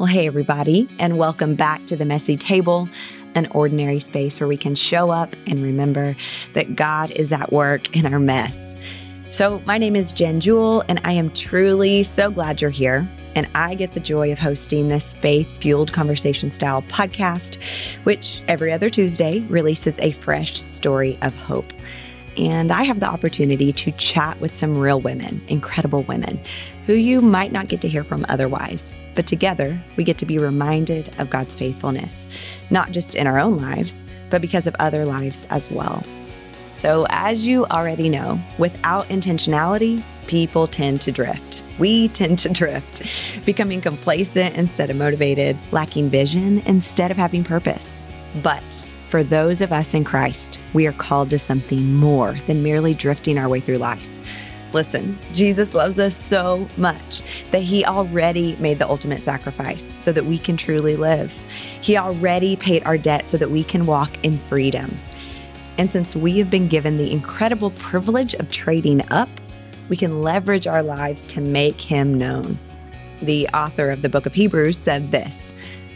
Well, hey, everybody, and welcome back to the Messy Table, an ordinary space where we can show up and remember that God is at work in our mess. So, my name is Jenn Jewell, and I am truly so glad you're here. And I get the joy of hosting this faith fueled conversation style podcast, which every other Tuesday releases a fresh story of hope. And I have the opportunity to chat with some real women, incredible women, who you might not get to hear from otherwise. But together, we get to be reminded of God's faithfulness, not just in our own lives, but because of other lives as well. So, as you already know, without intentionality, people tend to drift. We tend to drift, becoming complacent instead of motivated, lacking vision instead of having purpose. But for those of us in Christ, we are called to something more than merely drifting our way through life. Listen, Jesus loves us so much that he already made the ultimate sacrifice so that we can truly live. He already paid our debt so that we can walk in freedom. And since we have been given the incredible privilege of trading up, we can leverage our lives to make him known. The author of the book of Hebrews said this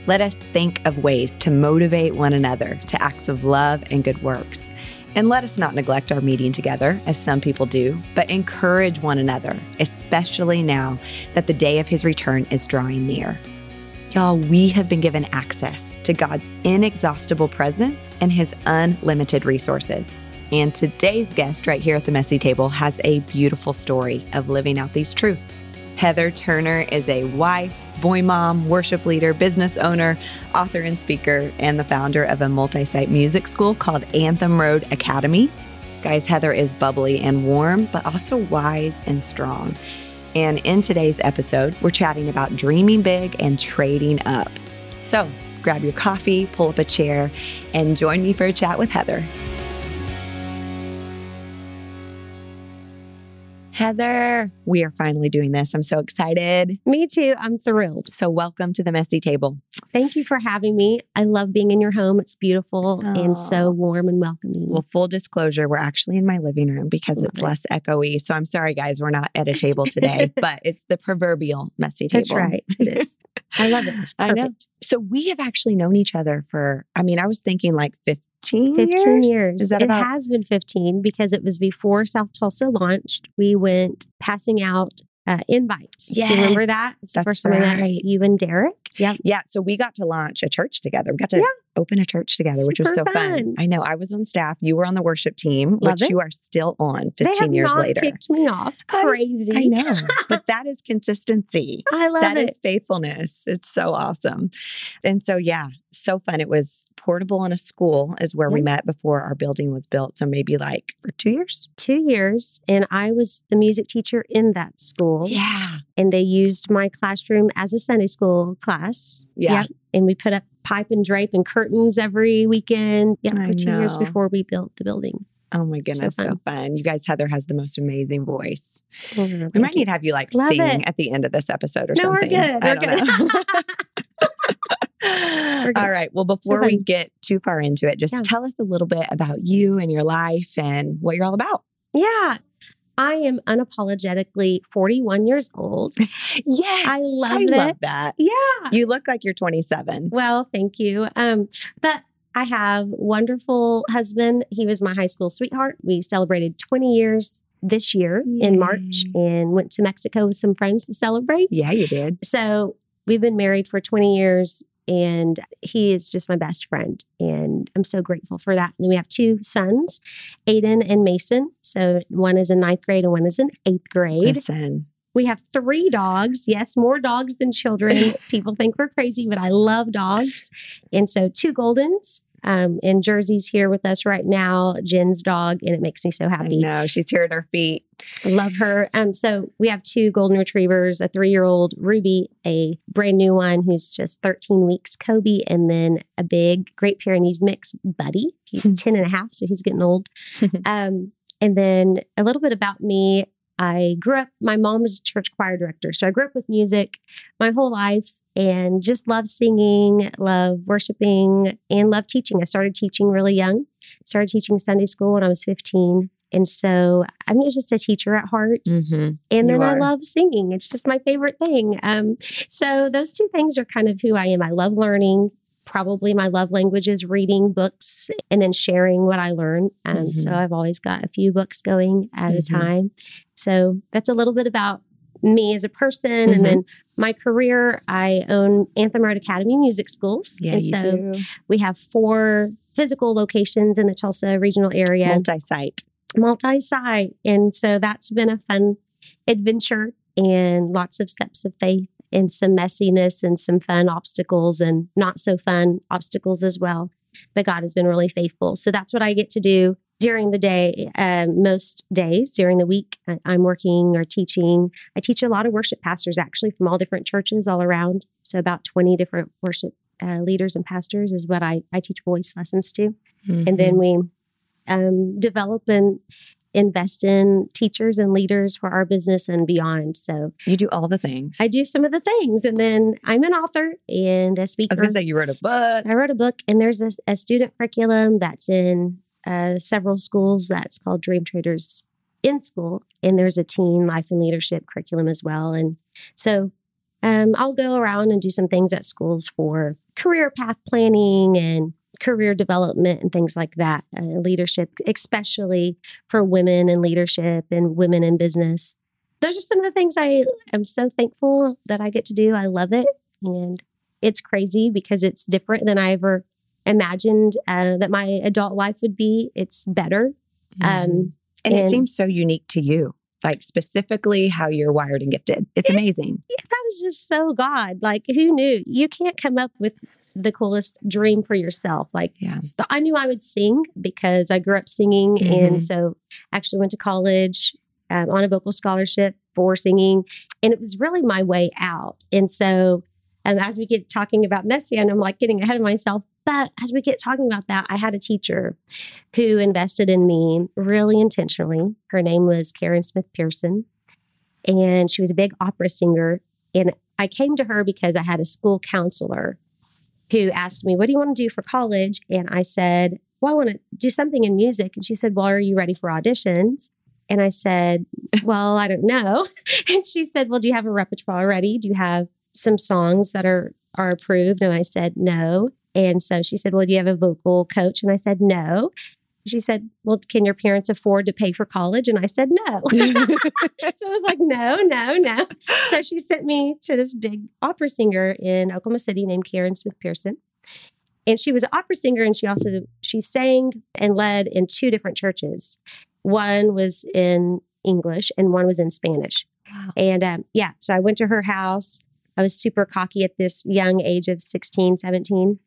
Let us think of ways to motivate one another to acts of love and good works. And let us not neglect our meeting together, as some people do, but encourage one another, especially now that the day of his return is drawing near. Y'all, we have been given access to God's inexhaustible presence and his unlimited resources. And today's guest, right here at the Messy Table, has a beautiful story of living out these truths. Heather Turner is a wife, boy mom, worship leader, business owner, author, and speaker, and the founder of a multi site music school called Anthem Road Academy. Guys, Heather is bubbly and warm, but also wise and strong. And in today's episode, we're chatting about dreaming big and trading up. So grab your coffee, pull up a chair, and join me for a chat with Heather. Heather, we are finally doing this. I'm so excited. Me too. I'm thrilled. So, welcome to the Messy Table. Thank you for having me. I love being in your home. It's beautiful and so warm and welcoming. Well, full disclosure, we're actually in my living room because love it's it. less echoey. So, I'm sorry, guys, we're not at a table today, but it's the proverbial messy table. That's right. It is. I love it. I know. So, we have actually known each other for, I mean, I was thinking like 15 15 15 years? years. Is that it about? has been 15 because it was before South Tulsa launched. We went passing out uh, invites. Yes. Do you remember that? It's the first time right. I met you and Derek. Yeah. Yeah. So we got to launch a church together. We got to yeah open a church together, Super which was so fun. fun. I know. I was on staff. You were on the worship team, Love which it. you are still on 15 years later. Kicked me off. Crazy. I, I know. but that is consistency. I love that it. That is faithfulness. It's so awesome. And so yeah, so fun. It was portable in a school is where we met before our building was built. So maybe like for two years? Two years. And I was the music teacher in that school. Yeah. And they used my classroom as a Sunday school class. Yeah. And we put up pipe and drape and curtains every weekend. Yeah, for two years before we built the building. Oh my goodness, so fun. so fun. You guys, Heather has the most amazing voice. Oh, we might you. need to have you like Love sing it. at the end of this episode or no, something. We're good. I we're don't good. know. we're good. All right. Well, before so we get too far into it, just yeah. tell us a little bit about you and your life and what you're all about. Yeah. I am unapologetically 41 years old. yes. I love I it. love that. Yeah. You look like you're 27. Well, thank you. Um, but I have wonderful husband. He was my high school sweetheart. We celebrated 20 years this year Yay. in March and went to Mexico with some friends to celebrate. Yeah, you did. So we've been married for 20 years and he is just my best friend. And I'm so grateful for that. And we have two sons, Aiden and Mason. So one is in ninth grade and one is in eighth grade. Listen. We have three dogs. Yes, more dogs than children. People think we're crazy, but I love dogs. And so two Goldens, um, and Jersey's here with us right now, Jenn's dog, and it makes me so happy. No, she's here at our feet. Love her. Um, so we have two golden retrievers, a three-year-old Ruby, a brand new one who's just 13 weeks, Kobe, and then a big Great Pyrenees mix, Buddy. He's 10 and a half, so he's getting old. um, and then a little bit about me. I grew up, my mom was a church choir director. So I grew up with music my whole life and just love singing, love worshiping, and love teaching. I started teaching really young. Started teaching Sunday school when I was 15 And so I'm just a teacher at heart. Mm-hmm. And then I love singing. It's just my favorite thing. Um, so those two things are kind of who I am. I love learning. Probably my love language is reading books and then sharing what I learn. Um, So Mhm. I've always got a few books going at a Mhm. time. So that's a little bit about me as a person. Mhm. And then my career, I own Anthem Road Academy Music Schools. Yeah, and so do. we have four physical locations in the Tulsa regional area Multi-site. multi-site and so that's been a fun adventure and lots of steps of faith and some messiness and some fun obstacles and not so fun obstacles as well but god has been really faithful so that's what i get to do during the day um, most days during the week I- i'm working or teaching i teach a lot of worship pastors actually from all different churches all around so about 20 different worship uh, leaders and pastors is what I, I teach voice lessons to and Mm-hmm. then we um, develop and invest in teachers and leaders for our business and beyond. So you do all the things. I do some of the things, and then I'm an author and a I speaker. was gonna say you wrote a book. I wrote a book, and there's a, a student curriculum that's in uh, several schools that's called DreamTraders in School, and there's a teen life and leadership curriculum as well. And so um, I'll go around and do some things at schools for career path planning and career development and things like that, uh, leadership, especially for women in leadership and women in business. Those are some of the things I am so thankful that I get to do. I love it. And it's crazy because it's different than I ever imagined uh, that my adult life would be. It's better. Mhm. Um, and, it seems so unique to you, like specifically how you're wired and gifted. It's amazing. yeah, that is just so God. Like, who knew? You can't come up with the coolest dream for yourself. Like, Yeah. the, I knew I would sing because I grew up singing, Mhm. and so actually went to college um, on a vocal scholarship for singing, and it was really my way out. And so, um, as we get talking about messy, and I'm like getting ahead of myself. But as we get talking about that, I had a teacher who invested in me really intentionally. Her name was Karen Smith Pearson, and she was a big opera singer. And I came to her because I had a school counselor who asked me, What do you want to do for college? And I said, Well, I want to do something in music. And she said, Well, are you ready for auditions? And I said, Well, I don't know. And she said, Well, do you have a repertoire already? Do you have some songs that are are approved? And I said, No. And so she said, Well, do you have a vocal coach? And I said, No. She said, Well, can your parents afford to pay for college? And I said, No. so I was like, No, no, no. So she sent me to this big opera singer in Oklahoma City named Karen Smith Pearson. And she was an opera singer and she also she sang and led in two different churches. One was in English and one was in Spanish. Wow. And um, yeah, so I went to her house. I was super cocky at this young age of 16, 17.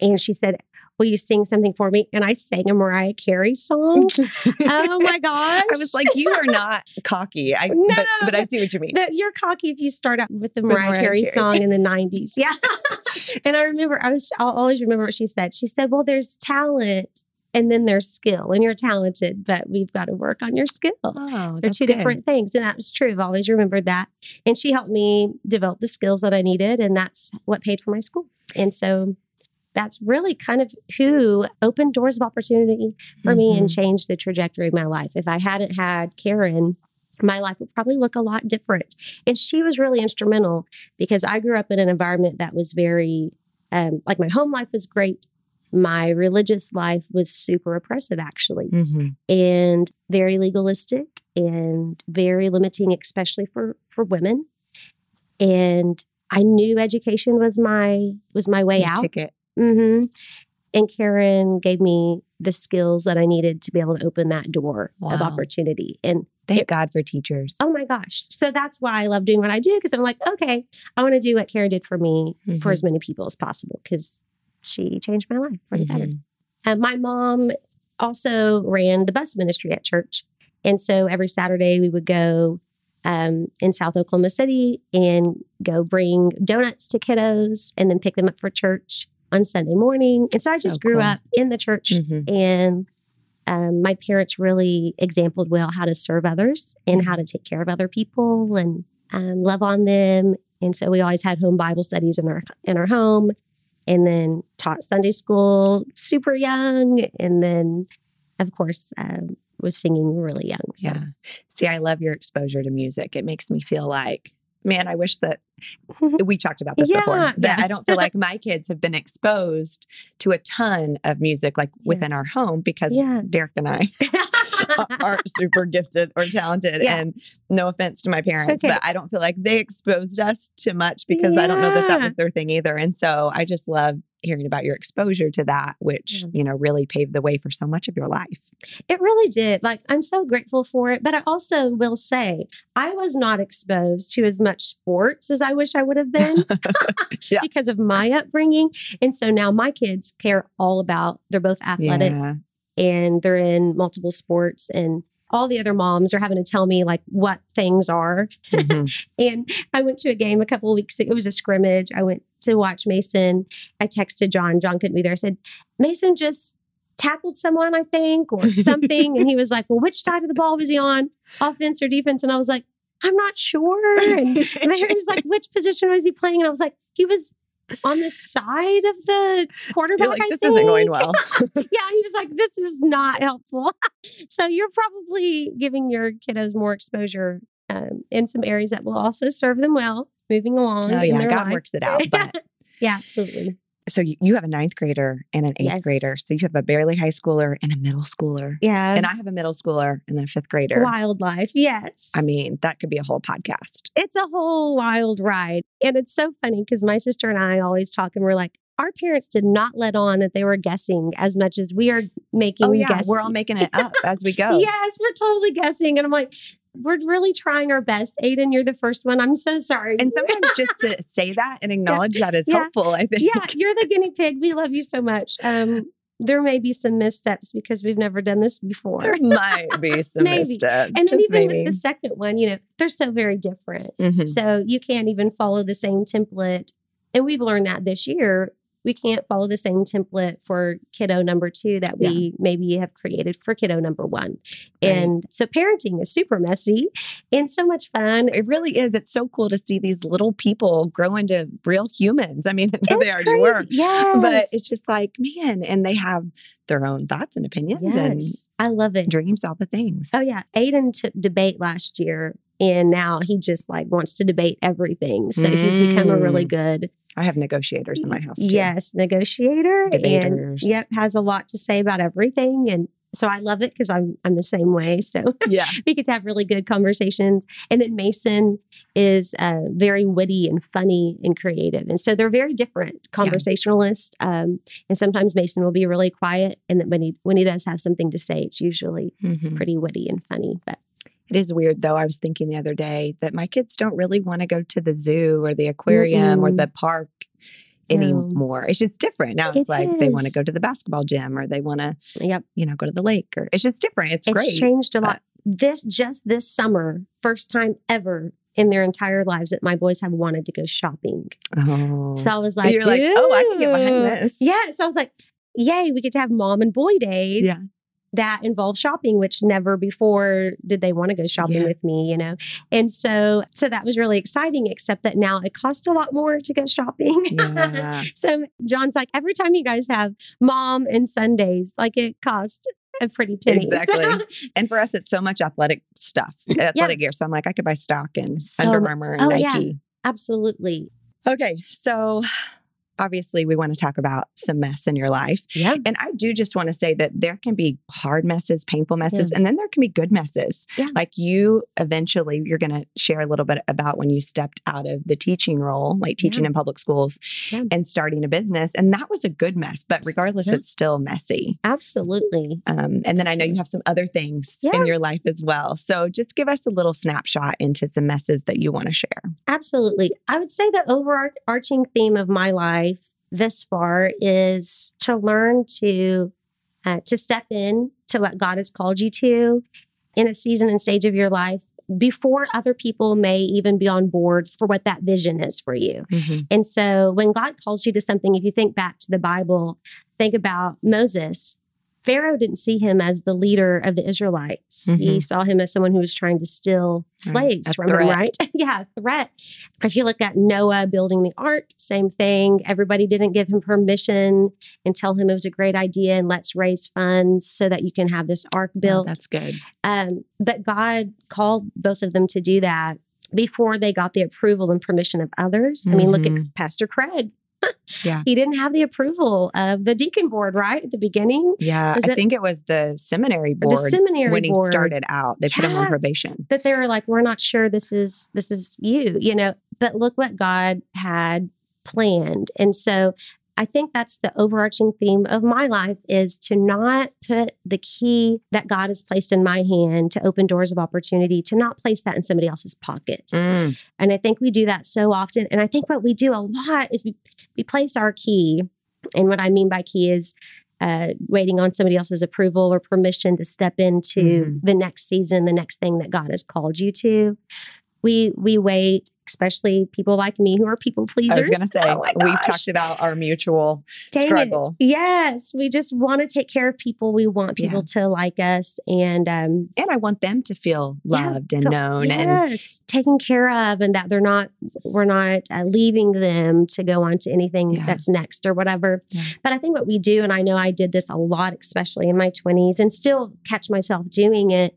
And she said, Will you sing something for me? And I sang a Mariah Carey song. oh my gosh. I was like, you are not cocky. I No. but, but I see what you mean. The, you're cocky if you start out with the With Mariah, Mariah Carey, Carey. song in the 90s. Yeah. and I remember, I was, I'll always remember what she said. She said, Well, there's talent and then there's skill, and you're talented, but we've got to work on your skill. oh, They're two good. different things. And that was true. I've always remembered that. And she helped me develop the skills that I needed. And that's what paid for my school. And so that's really kind of who opened doors of opportunity for me and Mhm. changed the trajectory of my life. If I hadn't had Karen, my life would probably look a lot different. And she was really instrumental because I grew up in an environment that was very, um, like my home life was great. My religious life was super oppressive, actually Mhm. and very legalistic and very limiting, especially for for women. And I knew education was my was my way out. ticket. hmm And Karen gave me the skills that I needed to be able to open that door of opportunity. And Thank It- God for teachers. oh my gosh, so that's why I love doing what I do because I'm like, okay, I want to do what Karen did for me for Mhm. as many people as possible because she changed my life for the better. Mhm. Uh, my mom also ran the bus ministry at church. And so every Saturday we would go um, in South Oklahoma City and go bring donuts to kiddos and then pick them up for church on Sunday morning. And so I So just grew cool. up in the church Mhm. and um, my parents really exampled well how to serve others and how to take care of other people and um, love on them. And so we always had home Bible studies in our in our home, and then taught Sunday school super young, and then of course um, was singing really young. So. Yeah. See, I love your exposure to music. It makes me feel like, man, I wish that we talked about this Yeah, before. That yeah. I don't feel like my kids have been exposed to a ton of music like Yeah. within our home because. Derek and I aren't super gifted or talented. Yeah. And no offense to my parents, okay. but I don't feel like they exposed us to much because I don't know that that was their thing either. And so I just love hearing about your exposure to that, which, Yeah. you know, really paved the way for so much of your life. It really did. Like, I'm so grateful for it. But I also will say, I was not exposed to as much sports as I wish I would have been Yeah. because of my upbringing. And so now my kids care all about, they're both athletic Yeah. And they're in multiple sports. And all the other moms are having to tell me like what things are. Mhm. And I went to a game a couple of weeks ago. It was a scrimmage. I went to watch Mason. I texted John. John couldn't be there. I said, Mason just tackled someone, I think, or something. and he was like, Well, which side of the ball was he on? Offense or defense? And I was like, I'm not sure. And, and he was like, Which position was he playing? And I was like, He was on the side of the quarterback. Like, I this isn't going think." well. yeah, he was like, this is not helpful. so you're probably giving your kiddos more exposure um, in some areas that will also serve them well moving along. Oh yeah, God life. works it out. But yeah, absolutely. So you, have a ninth grader and an eighth Yes. grader. So you have a barely high schooler and a middle schooler. Yeah. and I have a middle schooler and then a fifth grader. Wildlife. Yes. I mean, that could be a whole podcast. it's a whole wild ride. And it's so funny because my sister and I always talk and we're like, our parents did not let on that they were guessing as much as we are oh, making Oh yeah, guessing. we're all making it up as we go. Yes, we're totally guessing. And I'm like, we're really trying our best. Aiden, you're the first one. I'm so sorry. And sometimes just to say that and acknowledge that is Yeah. helpful, I think. yeah, you're the guinea pig. We love you so much. Um, there may be some missteps because we've never done this before. There might be some missteps. and then even maybe. with the second one, you know, they're so very different. Mhm. So you can't even follow the same template. And we've learned that this year. We can't follow the same template for kiddo number two that we maybe have created for kiddo number one. Right. And so parenting is super messy and so much fun. It really is. It's so cool to see these little people grow into real humans. I mean, I they already crazy. were, Yes. but it's just like, man, and they have their own thoughts and opinions and yes. I love it. dreams, all the things. Oh yeah, Aiden took debate last year, and now he just like wants to debate everything. So he's become a really Mm. good I have negotiators in my house too. yes negotiator, Debaters. and yep has a lot to say about everything. And so I love it because I'm I'm the same way. So Yeah. we get to have really good conversations. And then Mason is uh, very witty and funny and creative, and so they're very different conversationalists. Um, and sometimes Mason will be really quiet, and then when he when he does have something to say, it's usually Mhm. pretty witty and funny. But It is weird though. I was thinking the other day that my kids don't really want to go to the zoo or the aquarium or Mm-mm. the park No. anymore. It's just different. Now it's It like they want to go to the basketball gym or they want to, yep. you know, go to the lake or it's just different. It's, It's great. changed a lot. This just this summer, first time ever in their entire lives that my boys have wanted to go shopping. Oh. So I was like, You're like, oh, I can get behind this. Yeah. So I was like, yay, we get to have mom and boy days Yeah. That involve shopping, which never before did they want to go shopping Yeah. with me, you know? And so so that was really exciting, except that now it costs a lot more to go shopping. Yeah. so John's like, every time you guys have mom and Sundays, like it costs a pretty penny. So- Exactly. And for us, it's so much athletic stuff, athletic gear. So I'm like, I could buy stock and So Under Armour and oh, yeah. Nike. absolutely. Okay. So obviously, we want to talk about some mess in your life. Yeah. And I do just want to say that there can be hard messes, painful messes, and then there can be good messes. Yeah. Like you eventually, you're going to share a little bit about when you stepped out of the teaching role, like teaching in public schools Yeah. and starting a business. And that was a good mess, but regardless, Yeah. it's still messy. Absolutely. Um, and then I know you have some other things Yeah. in your life as well. So just give us a little snapshot into some messes that you want to share. Absolutely. I would say the overarching theme of my life this far is to learn to uh, to step in to what God has called you to in a season and stage of your life before other people may even be on board for what that vision is for you. And so when God calls you to something, if you think back to the Bible, think about Moses. Pharaoh didn't see him as the leader of the Israelites. He Mhm. saw him as someone who was trying to steal slaves A from threat. him, right? yeah, threat. If you look at Noah building the ark, same thing. Everybody didn't give him permission and tell him it was a great idea and let's raise funds so that you can have this ark Oh, built. that's good. Um, but God called both of them to do that before they got the approval and permission of others. I mean, look at Pastor Craig. Yeah. He didn't have the approval of the deacon board, right? At the beginning, Yeah, Is I it- think it was the seminary board. the board seminary when he started out. They put him on probation. that they were like, we're not sure this is this is you, you know. But look what God had planned. And so I think that's the overarching theme of my life is to not put the key that God has placed in my hand to open doors of opportunity, to not place that in somebody else's pocket. Mm. And I think we do that so often. And I think what we do a lot is we, we place our key. And what I mean by key is uh, waiting on somebody else's approval or permission to step into Mhm. the next season, the next thing that God has called you to. We we wait, especially people like me who are people pleasers. I was going to say, Oh we've talked about our mutual Dang it. struggle. Yes, we just want to take care of people. We want Yeah. people to like us, and um, And I want them to feel Yeah, loved and feel- known. And taken care of, and that they're not we're not uh, leaving them to go on to anything Yeah. that's next or whatever. Yeah. But I think what we do, and I know I did this a lot, especially in my twenties, and still catch myself doing it.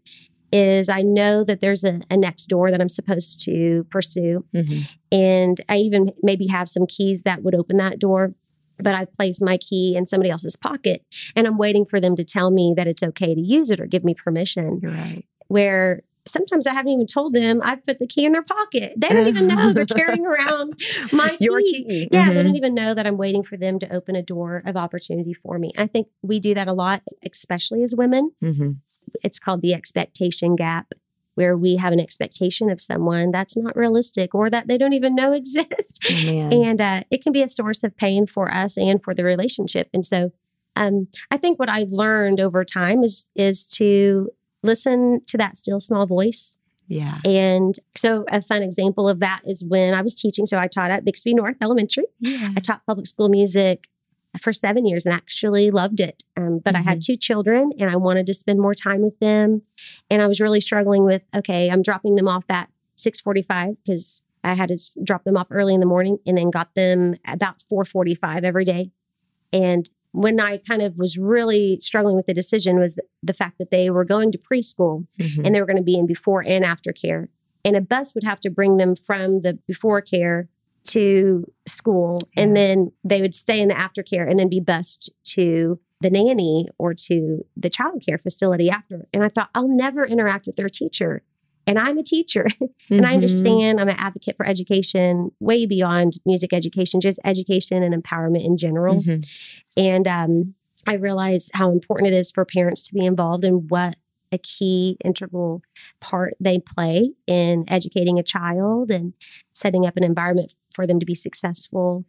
Is I know that there's a, a next door that I'm supposed to pursue. Mhm. And I even maybe have some keys that would open that door, but I've placed my key in somebody else's pocket and I'm waiting for them to tell me that it's okay to use it or give me permission. right. Where sometimes I haven't even told them I've put the key in their pocket. They don't even know they're carrying around my key. Your key. Yeah, they Mhm. don't even know that I'm waiting for them to open a door of opportunity for me. I think we do that a lot, especially as women Mhm. It's called the expectation gap where we have an expectation of someone that's not realistic or that they don't even know exists. Oh, and uh, it can be a source of pain for us and for the relationship. And so um, i think what i've learned over time is is to listen to that still small voice. Yeah. and so a fun example of that is when i was teaching so i taught at bixby north elementary. Yeah. I taught public school music for seven years and actually loved it. Um, but I had two children and I wanted to spend more time with them. And I was really struggling with, okay, I'm dropping them off at 645 because I had to drop them off early in the morning and then got them about 445 every day. And when I kind of was really struggling with the decision was the fact that they were going to preschool Mhm. and they were going to be in before and after care. And a bus would have to bring them from the before care to school. And then they would stay in the aftercare and then be bused to the nanny or to the child care facility after. And I thought, I'll never interact with their teacher. And I'm a teacher and I Mhm. understand I'm an advocate for education way beyond music education, just education and empowerment in general. Mhm. And um, I realize how important it is for parents to be involved in what a key integral part they play in educating a child and setting up an environment for them to be successful.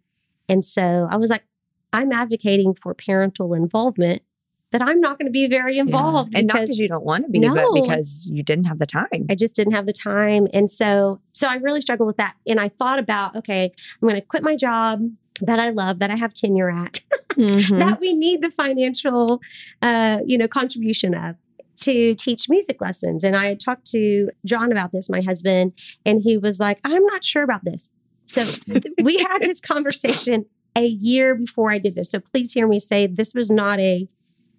And so I was like, I'm advocating for parental involvement, but I'm not going to be very Yeah. involved And not because because you don't want to be, No. but because you didn't have the time. I just didn't have the time. And so so I really struggled with that. And I thought about, okay, I'm going to quit my job that I love, that I have tenure at. Mhm. that we need the financial uh, you know contribution of to teach music lessons and i talked to john about this my husband and he was like i'm not sure about this so we had this conversation a year before i did this so please hear me say this was not a,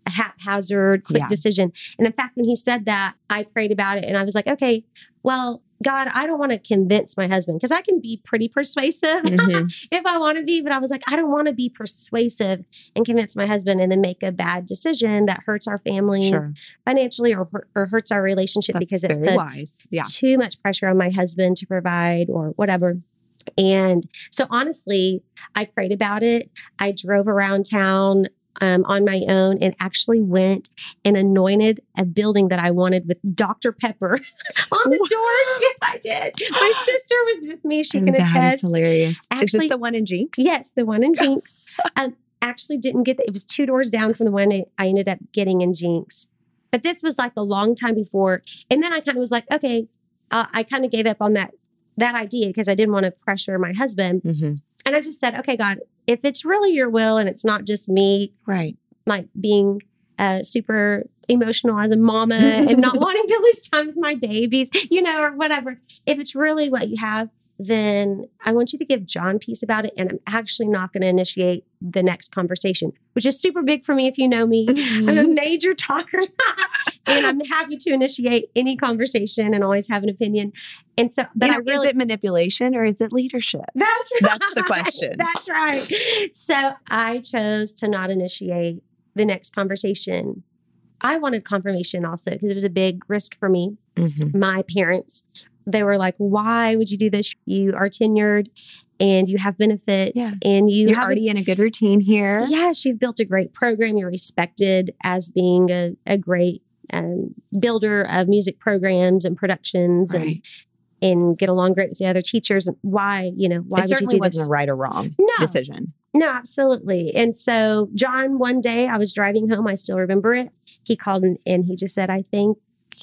a haphazard quick Yeah. decision and in fact when he said that i prayed about it and i was like okay well god i don't want to convince my husband because i can be pretty persuasive Mhm. if I want to be, but I was like, I don't want to be persuasive and convince my husband and then make a bad decision that hurts our family Sure. financially or, or hurts our relationship That's because it puts. Yeah. too much pressure on my husband to provide or whatever. And so honestly, I prayed about it. I drove around town um, on my own and actually went and anointed a building that I wanted with Dr. Pepper on the doors. Yes, I did. My sister was with me. She And can that is attest. That is hilarious. is Actually- this the one in Jenks? Yes, the one in Jenks. um, actually didn't get the, it was two doors down from the one I I ended up getting in Jenks. But this was like a long time before. And then I kind of was like, okay, uh, I kind of gave up on that that idea because I didn't want to pressure my husband. hmm And I just said, okay, God, if it's really your will and it's not just me Right. like being uh, super emotional as a mama and not wanting to lose time with my babies, you know, or whatever. If it's really what you have, then I want you to give John peace about it. And I'm actually not going to initiate the next conversation, which is super big for me if you know me. I'm a major talker and I'm happy to initiate any conversation and always have an opinion. And so, but You know, really, is it manipulation or is it leadership? that's right. That's the question. That's right. So I chose to not initiate the next conversation. I wanted confirmation also because it was a big risk for me. Mhm. My parents, they were like, "Why would you do this? You are tenured, and you have benefits, Yeah. and you You're have a- already in a good routine here. Yes, you've built a great program. You're respected as being a, a great um, builder of music programs and productions, and Right. and get along great with the other teachers. Why, you know, why it would you do wasn't this? a right or wrong No. decision. No, absolutely. And so, John, one day I was driving home. I still remember it. He called and, and he just said, I think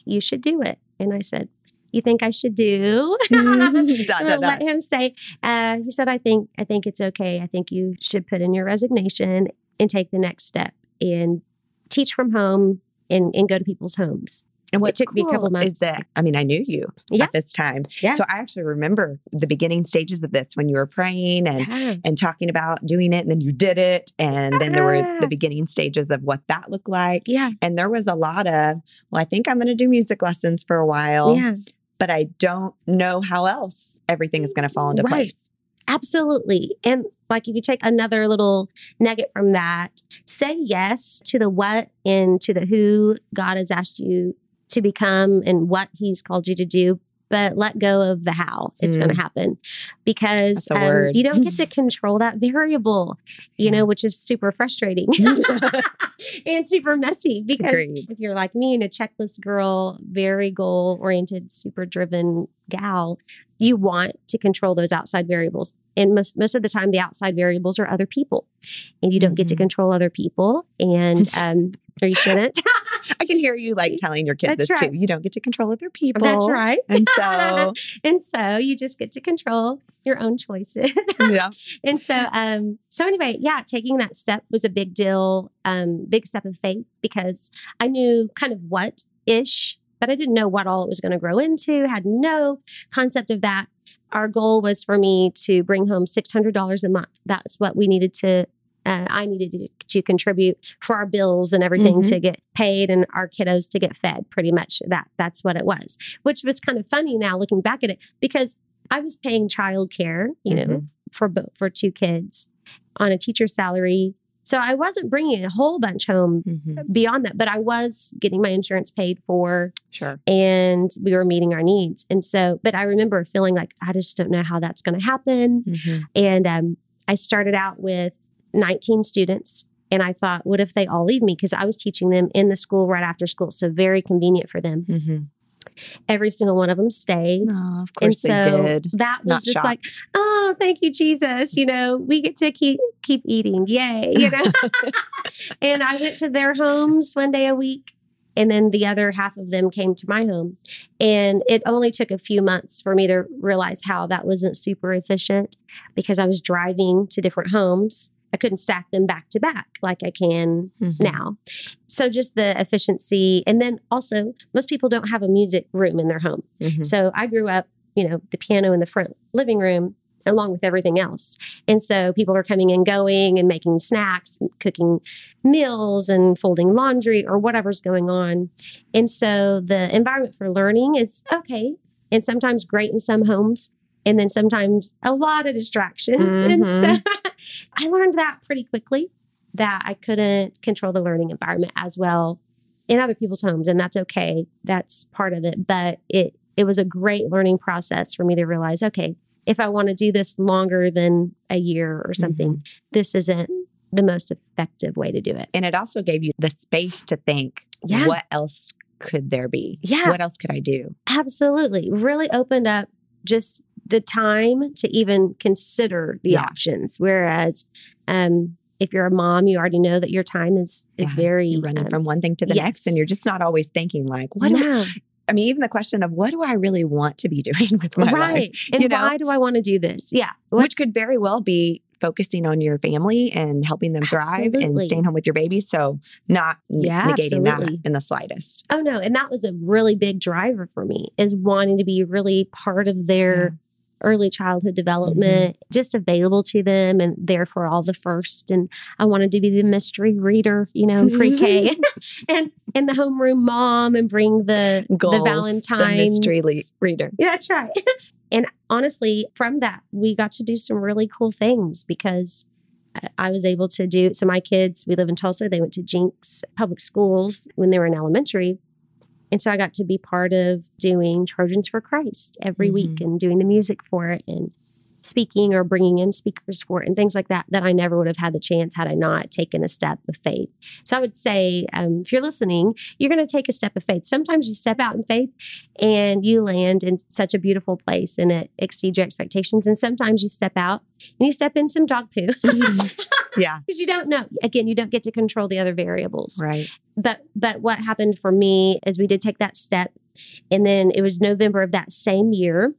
you should do it. And I said, You think I should do? I'm da, gonna let him say. Uh, he said, "I think I think it's okay. I think you should put in your resignation and take the next step and teach from home and, and go to people's homes." And what took me a couple months. Is that I mean, I knew you Yeah. at this time, Yes. so I actually remember the beginning stages of this when you were praying and Yeah. and talking about doing it, and then you did it, and then there were Ah. the beginning stages of what that looked like. yeah, And there was a lot of, well, I think I'm going to do music lessons for a while, yeah, but I don't know how else everything is going to fall into Right. place. absolutely. And like, if you take another little nugget from that, say yes to the what and to the who God has asked you to become and what He's called you to do. But let go of the how it's going to Mm. happen because um, you don't get to control that variable, you know, which is super frustrating and super messy because Agreed. if you're like me and a checklist girl, very goal oriented, super driven gal, you want to control those outside variables. And most most of the time, the outside variables are other people, and you don't get to Mhm. control other people, and um, or you shouldn't. I can hear you like telling your kids That's this right. too. You don't get to control other people. That's right. And so, and so you just get to control your own choices. yeah. and so um so anyway yeah taking that step was a big deal um big step of faith because i knew kind of what ish but i didn't know what all it was going to grow into had no concept of that our goal was for me to bring home $600 a month that's what we needed to uh, I needed to, to contribute for our bills and everything Mhm. to get paid and our kiddos to get fed. Pretty much that that's what it was, which was kind of funny now looking back at it because I was paying childcare, you know, Mhm. for for two kids on a teacher's salary. So I wasn't bringing a whole bunch home Mhm. beyond that, but I was getting my insurance paid for Sure. and we were meeting our needs. And so, but I remember feeling like I just don't know how that's going to happen. Mhm. And um, I started out with 19 students. And I thought, what if they all leave me? Because I was teaching them in the school right after school. So very convenient for them. Mhm. Every single one of them stayed. Oh, of And course so they did. that was Not just shocked. like, oh, thank you, Jesus. You know, we get to keep keep eating. Yay. You know. and I went to their homes one day a week. And then the other half of them came to my home. And it only took a few months for me to realize how that wasn't super efficient because I was driving to different homes. I couldn't stack them back to back like I can Mhm. now. So just the efficiency. And then also, most people don't have a music room in their home. Mhm. So I grew up, you know, the piano in the front living room along with everything else. And so people are coming and going and making snacks, and cooking meals and folding laundry or whatever's going on. And so the environment for learning is okay and sometimes great in some homes and then sometimes a lot of distractions. And so mm-hmm. I learned that pretty quickly that I couldn't control the learning environment as well in other people's homes and that's okay. That's part of it, but it it was a great learning process for me to realize okay, if I want to do this longer than a year or mm-hmm. something, this isn't the most effective way to do it. And it also gave you the space to think, Yeah. what else could there be? Yeah. What else could I do? Absolutely. Really opened up just the time to even consider the Yeah. options. Whereas um, if you're a mom, you already know that your time is is Yeah, very You're running um, from one thing to the next, and you're just not always thinking like, what? Do I, I mean, even the question of what do I really want to be doing with my right. life, And you know? why do I want to do this? Yeah. What's- which could very well be focusing on your family and helping them thrive and staying home with your babies. So not Yeah, negating absolutely. that in the slightest. Oh no, and that was a really big driver for me is wanting to be really part of their early childhood mm-hmm. development, just available to them and therefore all the first. And I wanted to be the mystery reader, you know, in pre-K and and the homeroom mom and bring the Goals, the Valentine's the mystery le- reader. Yeah, that's right. and honestly, from that, we got to do some really cool things because I- I was able to do. So my kids, we live in Tulsa. They went to Jenks Public Schools when they were in elementary. And so I got to be part of doing Trojans for Christ every week and doing the music for it and speaking or bringing in speakers for it and things like that that I never would have had the chance had I not taken a step of faith. So I would say, um, if you're listening, you're going to take a step of faith. Sometimes you step out in faith and you land in such a beautiful place and it exceeds your expectations. And sometimes you step out and you step in some dog poo because you don't know. Again, you don't get to control the other variables Right. but but what happened for me is we did take that step and then it was november of that same year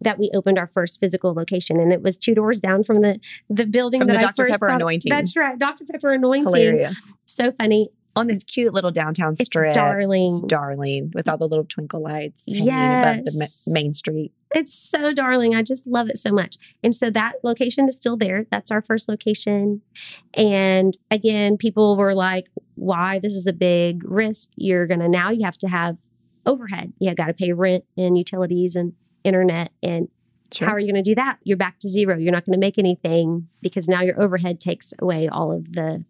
that we opened our first physical location and it was two doors down from the the building From that the I Dr. first Pepper thought- anointing. that's right dr pepper anointing Hilarious. so funny On this cute little downtown it's strip. darling It's darling with all the little twinkle lights hanging above the ma- main street. it's so darling. I just love it so much. And so that location is still there. That's our first location. And again, people were like, why? This is a big risk. You're going to now, you have to have overhead. You got to pay rent and utilities and internet. And Sure. how are you going to do that? You're back to zero. You're not going to make anything because now your overhead takes away all of the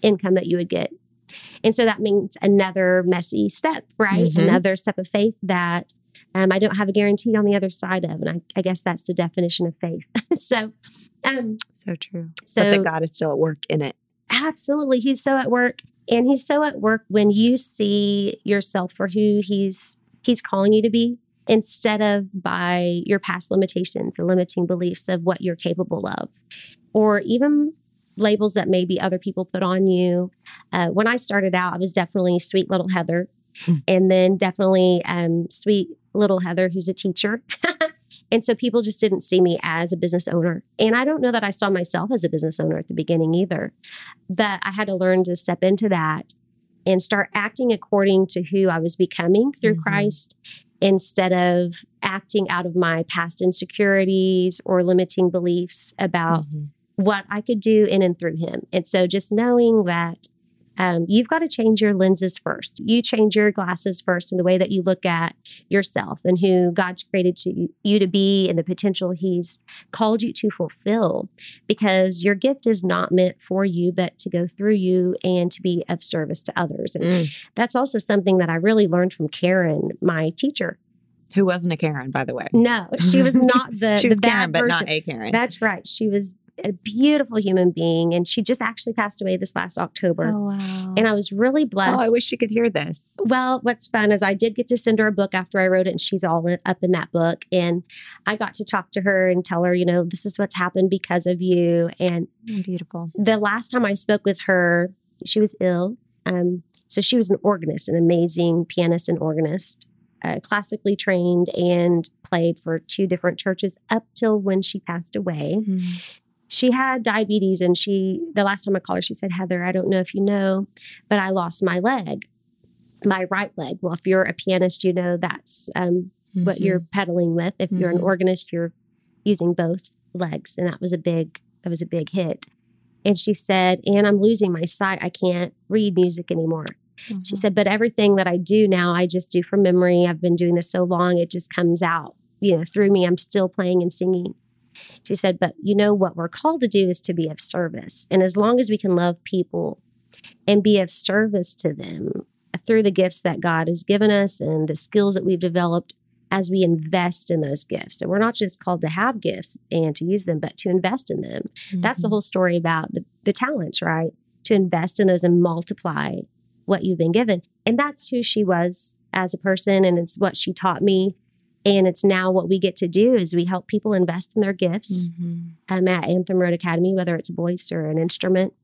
income that you would get. And so that means another messy step, right? Mhm. Another step of faith that um, I don't have a guarantee on the other side of. And I, I guess that's the definition of faith. so, um, so true. so but that God is still at work in it. absolutely, he's so at work, and he's so at work when you see yourself for who he's he's calling you to be, instead of by your past limitations, the limiting beliefs of what you're capable of, or even labels that maybe other people put on you. Uh, when I started out, I was definitely sweet little Heather, and then definitely um, sweet little Heather, who's a teacher. and so people just didn't see me as a business owner. And I don't know that I saw myself as a business owner at the beginning either. But I had to learn to step into that and start acting according to who I was becoming through Mhm. Christ instead of acting out of my past insecurities or limiting beliefs about Mhm. What I could do in and through him. And so just knowing that um, you've got to change your lenses first. You change your glasses first in the way that you look at yourself and who God's created to you to be and the potential He's called you to fulfill. Because your gift is not meant for you, but to go through you and to be of service to others. And Mm. that's also something that I really learned from Karen, my teacher. Who wasn't a Karen, by the way? No, she was not the, she the was bad Karen, but not a Karen. That's right. She was a beautiful human being, and she just actually passed away this last October. oh, wow. And I was really blessed. oh, I wish you could hear this. well, what's fun is I did get to send her a book after I wrote it, and she's all up in that book. And I got to talk to her and tell her, you know, this is what's happened because of you. And Oh, beautiful. the last time I spoke with her, she was ill. Um, so she was an organist, an amazing pianist and organist, uh, classically trained and played for two different churches up till when she passed away she had diabetes and she the last time i called her she said heather i don't know if you know but i lost my leg my right leg well if you're a pianist you know that's um, what Mhm. you're pedaling with if you're an Mhm. organist you're using both legs and that was a big that was a big hit and she said and i'm losing my sight i can't read music anymore Mhm. she said, but everything that I do now, I just do from memory. I've been doing this so long, it just comes out, you know, through me. I'm still playing and singing. She said, but you know what we're called to do is to be of service. And as long as we can love people and be of service to them through the gifts that God has given us and the skills that we've developed as we invest in those gifts. And we're not just called to have gifts and to use them, but to invest in them. That's the Mhm. whole story about the, the talents, right? To invest in those and multiply what you've been given. And that's who she was as a person. And it's what she taught me. And it's now what we get to do is we help people invest in their gifts Mhm. um, at Anthem Road Academy, whether it's a voice or an instrument.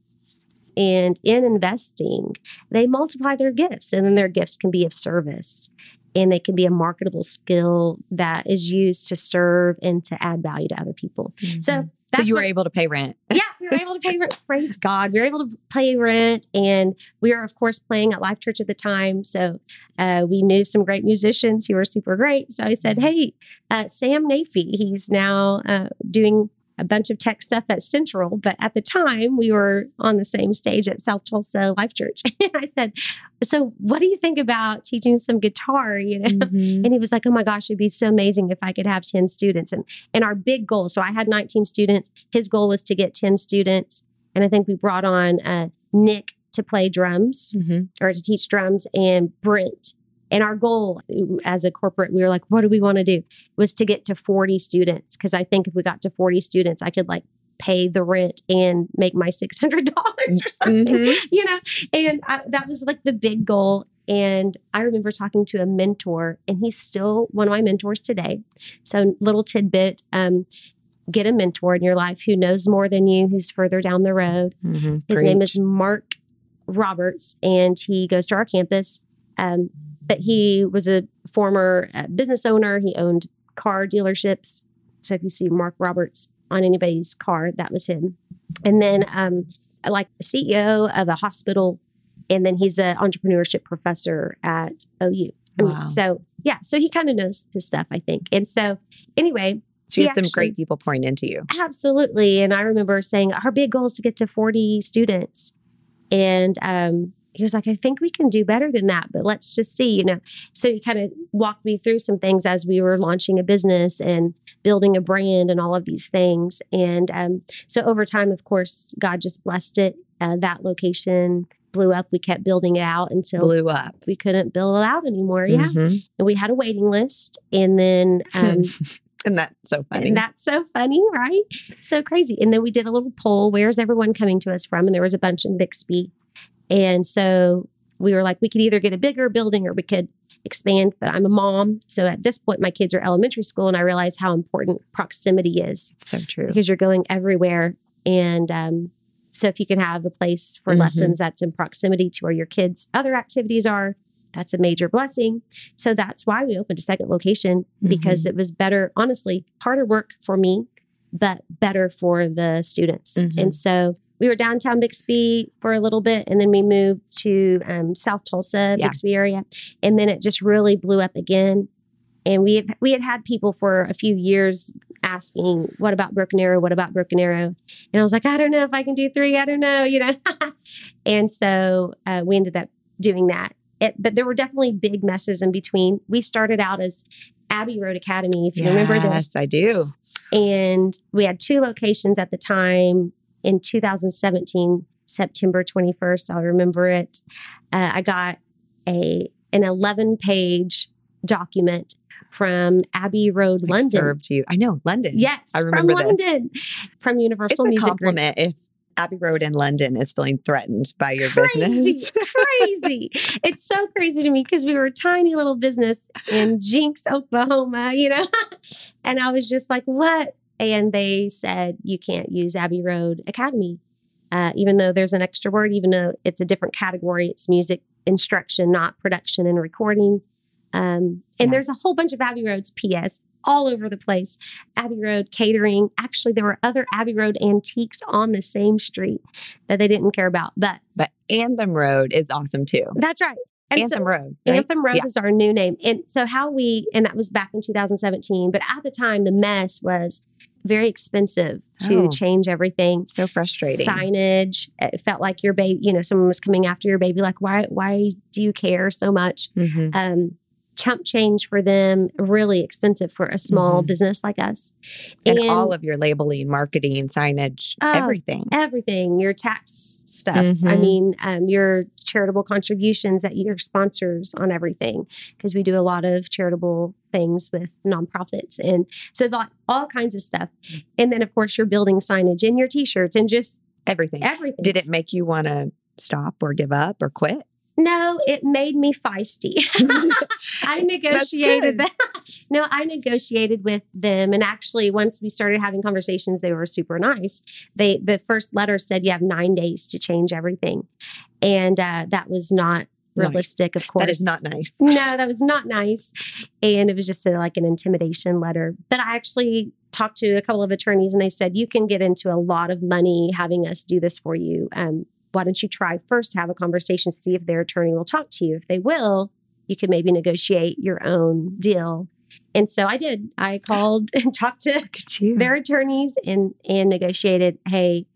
And in investing, they multiply their gifts, and then their gifts can be of service. And they can be a marketable skill that is used to serve and to add value to other people. So Mhm. So you were what- able to pay rent. yeah, we were able to pay rent. Praise God. We were able to pay rent. And we were, of course, playing at Life Church at the time. So uh, we knew some great musicians who were super great. So I said, hey, uh, Sam Nafee, he's now uh, doing a bunch of tech stuff at Central. But at the time, we were on the same stage at South Tulsa Life Church. and I said, so what do you think about teaching some guitar? You know? Mhm. And he was like, "Oh my gosh, it'd be so amazing if I could have 10 students." And and our big goal, so I had 19 students. His goal was to get 10 students, and I think we brought on uh, Nick to play drums Mhm. or to teach drums and Brent. And our goal as a corporate, we were like, "What do we want to do?" Was to get to 40 students because I think if we got to 40 students, I could like pay the rent and make my $600 or something Mhm. you know and I, that was like the big goal and i remember talking to a mentor and he's still one of my mentors today so little tidbit um, get a mentor in your life who knows more than you who's further down the road Mhm. his name is mark roberts and he goes to our campus um, but he was a former uh, business owner he owned car dealerships so if you see mark roberts on anybody's car that was him and then um, like the ceo of a hospital and then he's an entrepreneurship professor at ou Wow. so yeah so he kind of knows his stuff i think and so anyway So you had some actually- great people pouring into you. Absolutely. And I remember saying, our big goal is to get to 40 students. And um, he was like, I think we can do better than that, but let's just see, you know. So he kind of walked me through some things as we were launching a business and building a brand and all of these things. And um, so over time, of course, God just blessed it. Uh, that location blew up. We kept building it out until Blew up. we couldn't build it out anymore. Yeah. Mhm. And we had a waiting list. And then um, and that's so funny. and that's so funny, right? So crazy. And then we did a little poll where's everyone coming to us from? And there was a bunch in Bixby. And so we were like, we could either get a bigger building or we could expand. But I'm a mom. So at this point, my kids are elementary school. And I realize how important proximity is It's so true. because you're going everywhere. And um, so if you can have a place for Mhm. lessons that's in proximity to where your kids' other activities are, that's a major blessing. So that's why we opened a second location because it was better, honestly, harder work for me, but better for the students. Mhm. And so we were downtown Bixby for a little bit, and then we moved to um, South Tulsa, Yeah. Bixby area, and then it just really blew up again. And we have, we had had people for a few years asking, "What about Broken Arrow? What about Broken Arrow?" And I was like, "I don't know if I can do three. I don't know," you know. and so uh, we ended up doing that. It, but there were definitely big messes in between. We started out as Abbey Road Academy, if you remember this, Yes, I do. and we had two locations at the time in 2017 september 21st i'll remember it uh, i got a an 11 page document from abbey road Like, london served to you. I know London. yes I remember from this. london from It's universal a music Group. compliment if Abbey Road in London is feeling threatened by your crazy, business. crazy. It's so crazy to me because we were a tiny little business in Jenks, Oklahoma, you know? and I was just like, what? And they said, you can't use Abbey Road Academy, uh, even though there's an extra word, even though it's a different category. It's music instruction, not production and recording. Um, and Yeah. there's a whole bunch of Abbey Roads, P.S., all over the place. Abbey Road catering. Actually, there were other Abbey Road antiques on the same street that they didn't care about. But But Anthem Road is awesome too. that's right. And Anthem so Road. Right? Anthem Road Yeah. is our new name. And so how we and that was back in 2017, but at the time the mess was very expensive to Oh. change everything. So frustrating. Signage. It felt like your baby, you know, someone was coming after your baby like why why do you care so much? Mhm. Um chump change for them, really expensive for a small Mhm. business like us. And, all of your labeling, marketing, signage, Oh, everything. everything your tax stuff i Mhm. mean um, your charitable contributions that your sponsors on everything because we do a lot of charitable things with nonprofits and so like all kinds of stuff and then of course you're building signage and your t-shirts and just Everything. everything Did it make you want to stop or give up or quit? No it made me feisty i negotiated that no i negotiated with them and actually once we started having conversations they were super nice they the first letter said you have nine days to change everything and uh, that was not Nice. realistic of course That is not nice. no that was not nice and it was just a, like an intimidation letter but i actually talked to a couple of attorneys and they said, you can get into a lot of money having us do this for you. Um, why don't you try first to have a conversation, see if their attorney will talk to you? If they will, you can maybe negotiate your own deal. And so I did. I called and talked to their attorneys and and negotiated, hey,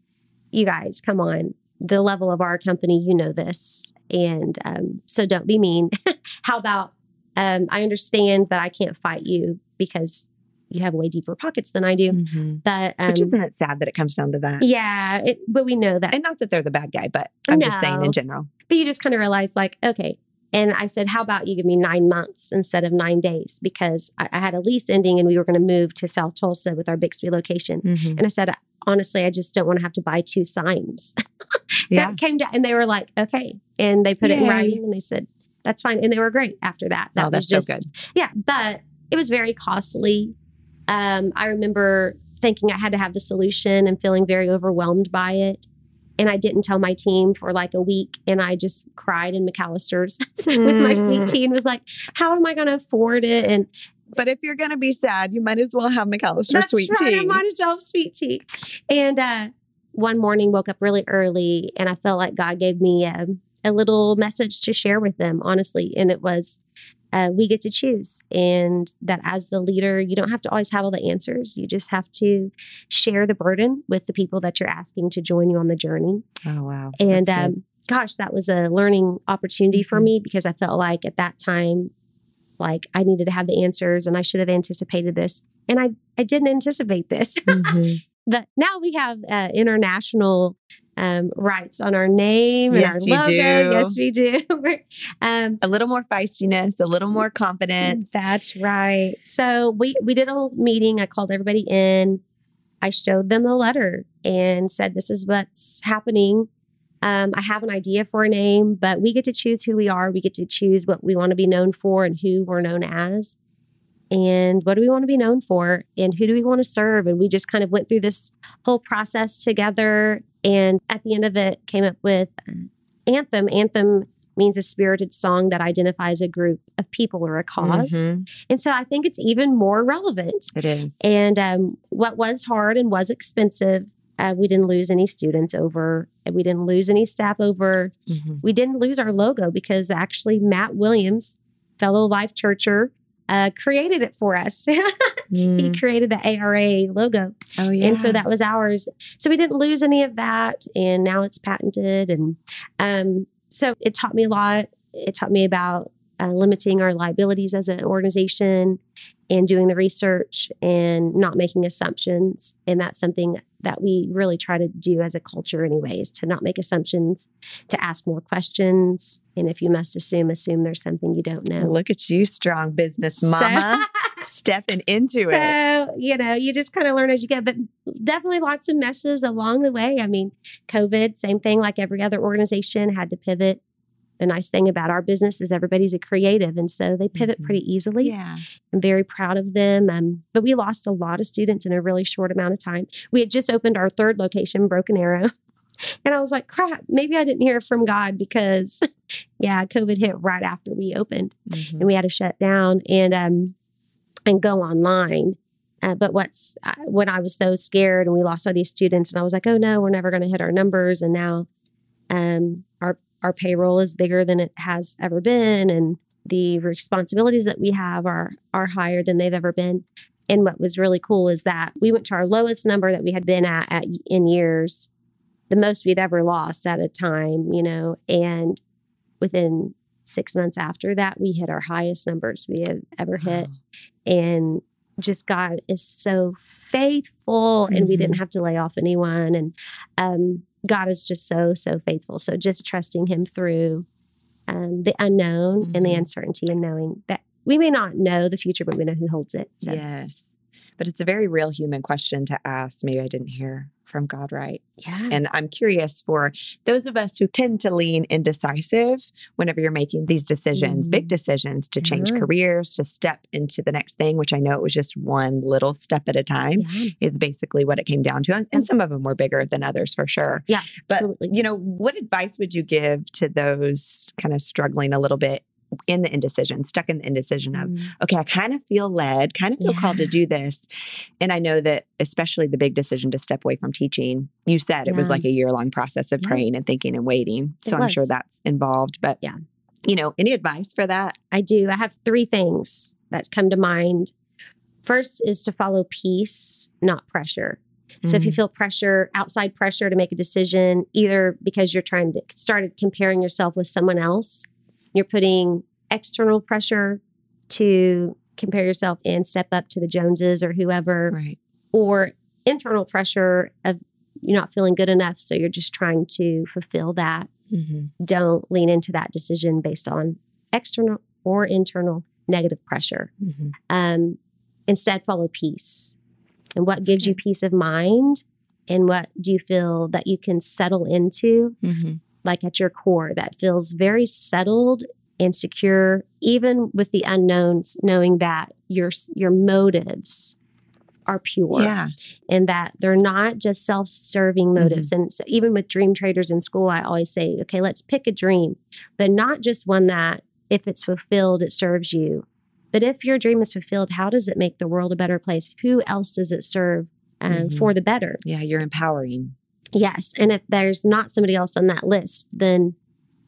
you guys, come on. The level of our company, you know this. And um, so don't be mean. How about um, I understand that I can't fight you because you have way deeper pockets than I do. Mm-hmm. That um, which isn't it sad that it comes down to that? Yeah, it, but we know that, and not that they're the bad guy, but I'm no. just saying in general. But you just kind of realize, like, okay. And I said, how about you give me nine months instead of nine days? Because I, I had a lease ending and we were going to move to South Tulsa with our Bixby location. Mm-hmm. And I said, honestly, I just don't want to have to buy two signs. yeah. came down and they were like, okay. And they put Yay. it in writing and they said, that's fine. And they were great after that. That oh, was just, so good. Yeah. But it was very costly. Um, I remember thinking I had to have the solution and feeling very overwhelmed by it. And I didn't tell my team for like a week. And I just cried in McAlister's with my sweet tea and was like, how am I going to afford it? And but if you're going to be sad, you might as well have McAllister That's sweet right, tea. I might as well have sweet tea. And uh, one morning, woke up really early, and I felt like God gave me a, a little message to share with them, honestly. And it was, uh, we get to choose. And that as the leader, you don't have to always have all the answers. You just have to share the burden with the people that you're asking to join you on the journey. Oh, wow. And um, gosh, that was a learning opportunity for mm-hmm. me because I felt like at that time, like I needed to have the answers and I should have anticipated this. And I, I didn't anticipate this. Mm-hmm. but now we have uh, international um, rights on our name and yes, our logo. Do. Yes, we do. um, a little more feistiness, a little more confidence. That's right. So we we did a meeting. I called everybody in. I showed them the letter and said, "This is what's happening." Um, I have an idea for a name, but we get to choose who we are. We get to choose what we want to be known for and who we're known as. And what do we want to be known for? And who do we want to serve? And we just kind of went through this whole process together. And at the end of it, came up with uh, Anthem. Anthem means a spirited song that identifies a group of people or a because mm-hmm. And so I think it's even more relevant. It is. And um, what was hard and was expensive uh, we didn't lose any students over. We didn't lose any staff over. Mm-hmm. We didn't lose our logo because actually Matt Williams, fellow Life Churcher, uh, created it for us. mm. He created the ARA logo. Oh, yeah. And so that was ours. So we didn't lose any of that. And now it's patented. And um, so it taught me a lot. It taught me about uh, limiting our liabilities as an organization and doing the research and not making assumptions. And that's something that we really try to do as a culture, anyways, to not make assumptions, to ask more questions. And if you must assume, assume there's something you don't know. Look at you, strong business mama, so, stepping into so, it. So, you know, you just kind of learn as you go, but definitely lots of messes along the way. I mean, COVID, same thing, like every other organization, had to pivot the nice thing about our business is everybody's a creative and so they pivot mm-hmm. pretty easily yeah i'm very proud of them um, but we lost a lot of students in a really short amount of time we had just opened our third location broken arrow and i was like crap maybe i didn't hear from god because yeah covid hit right after we opened mm-hmm. and we had to shut down and um and go online uh, but what's uh, when I was so scared and we lost all these students, and I was like, oh no, we're never going to hit our numbers. And now um, our our payroll is bigger than it has ever been and the responsibilities that we have are are higher than they've ever been and what was really cool is that we went to our lowest number that we had been at, at in years the most we'd ever lost at a time you know and within six months after that we hit our highest numbers we have ever hit wow. and just god is so faithful mm-hmm. and we didn't mm-hmm. have to lay off anyone and um God is just so, so faithful. So just trusting Him through um, the unknown mm-hmm. and the mm-hmm. uncertainty and knowing that we may not know the future, but we know who holds it. So. Yes. But it's a very real human question to ask. Maybe I didn't hear from God right. Yeah. And I'm curious for those of us who tend to lean indecisive whenever you're making these decisions, mm-hmm. big decisions to change careers, to step into the next thing, which I know it was just one little step at a time, yeah. is basically what it came down to. And some of them were bigger than others for sure. Yeah. But, absolutely. you know, what advice would you give to those kind of struggling a little bit in the indecision, stuck in the indecision of, Mm. okay, I kind of feel led, kind of feel called to do this. And I know that, especially the big decision to step away from teaching, you said it was like a year long process of Yeah. praying and thinking and waiting. So I'm sure that's involved. But, Yeah. you know, any advice for that? I do. I have three things that come to mind. First is to follow peace, not pressure. So if you Mhm. feel pressure, outside pressure to make a decision, either because you're trying to started comparing yourself with someone else, you're putting external pressure to compare yourself and step up to the Joneses or whoever, right. or internal pressure of you're not feeling good enough, so you're just trying to fulfill that. hmm Don't lean into that decision based on external or internal negative pressure. hmm Um, instead, follow peace. And what gives you peace of mind? And what do you feel that you can settle into, hmm like at your core, that feels very settled and secure, even with the unknowns, knowing that your your motives are pure Yeah. and that they're not just self-serving motives. And so even with DreamTraders in school, I always say, okay, let's pick a dream, but not just one that if it's fulfilled, it serves you. But if your dream is fulfilled, how does it make the world a better place? Who else does it serve um, Mhm. for the better? Yeah. You're empowering. Yes. And if there's not somebody else on that list, then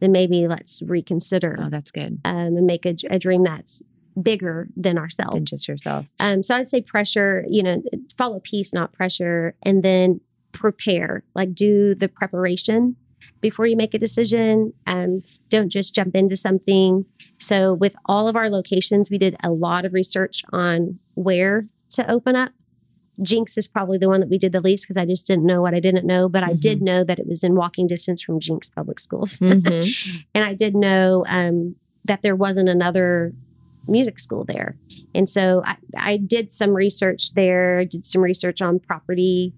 then maybe let's reconsider Oh, that's good. um, and make a, a dream that's bigger than ourselves. Than just yourselves. Um, so I'd say pressure, you know, follow peace, not pressure, and then prepare, like do the preparation before you make a decision. Um, don't just jump into something. So with all of our locations, we did a lot of research on where to open up. Jenks is probably the one that we did the least because I just didn't know what I didn't know, but I did know that it was in walking distance from Jenks Public Schools. Mhm. and I did know um, that there wasn't another music school there. And so I, I did some research there, did some research on property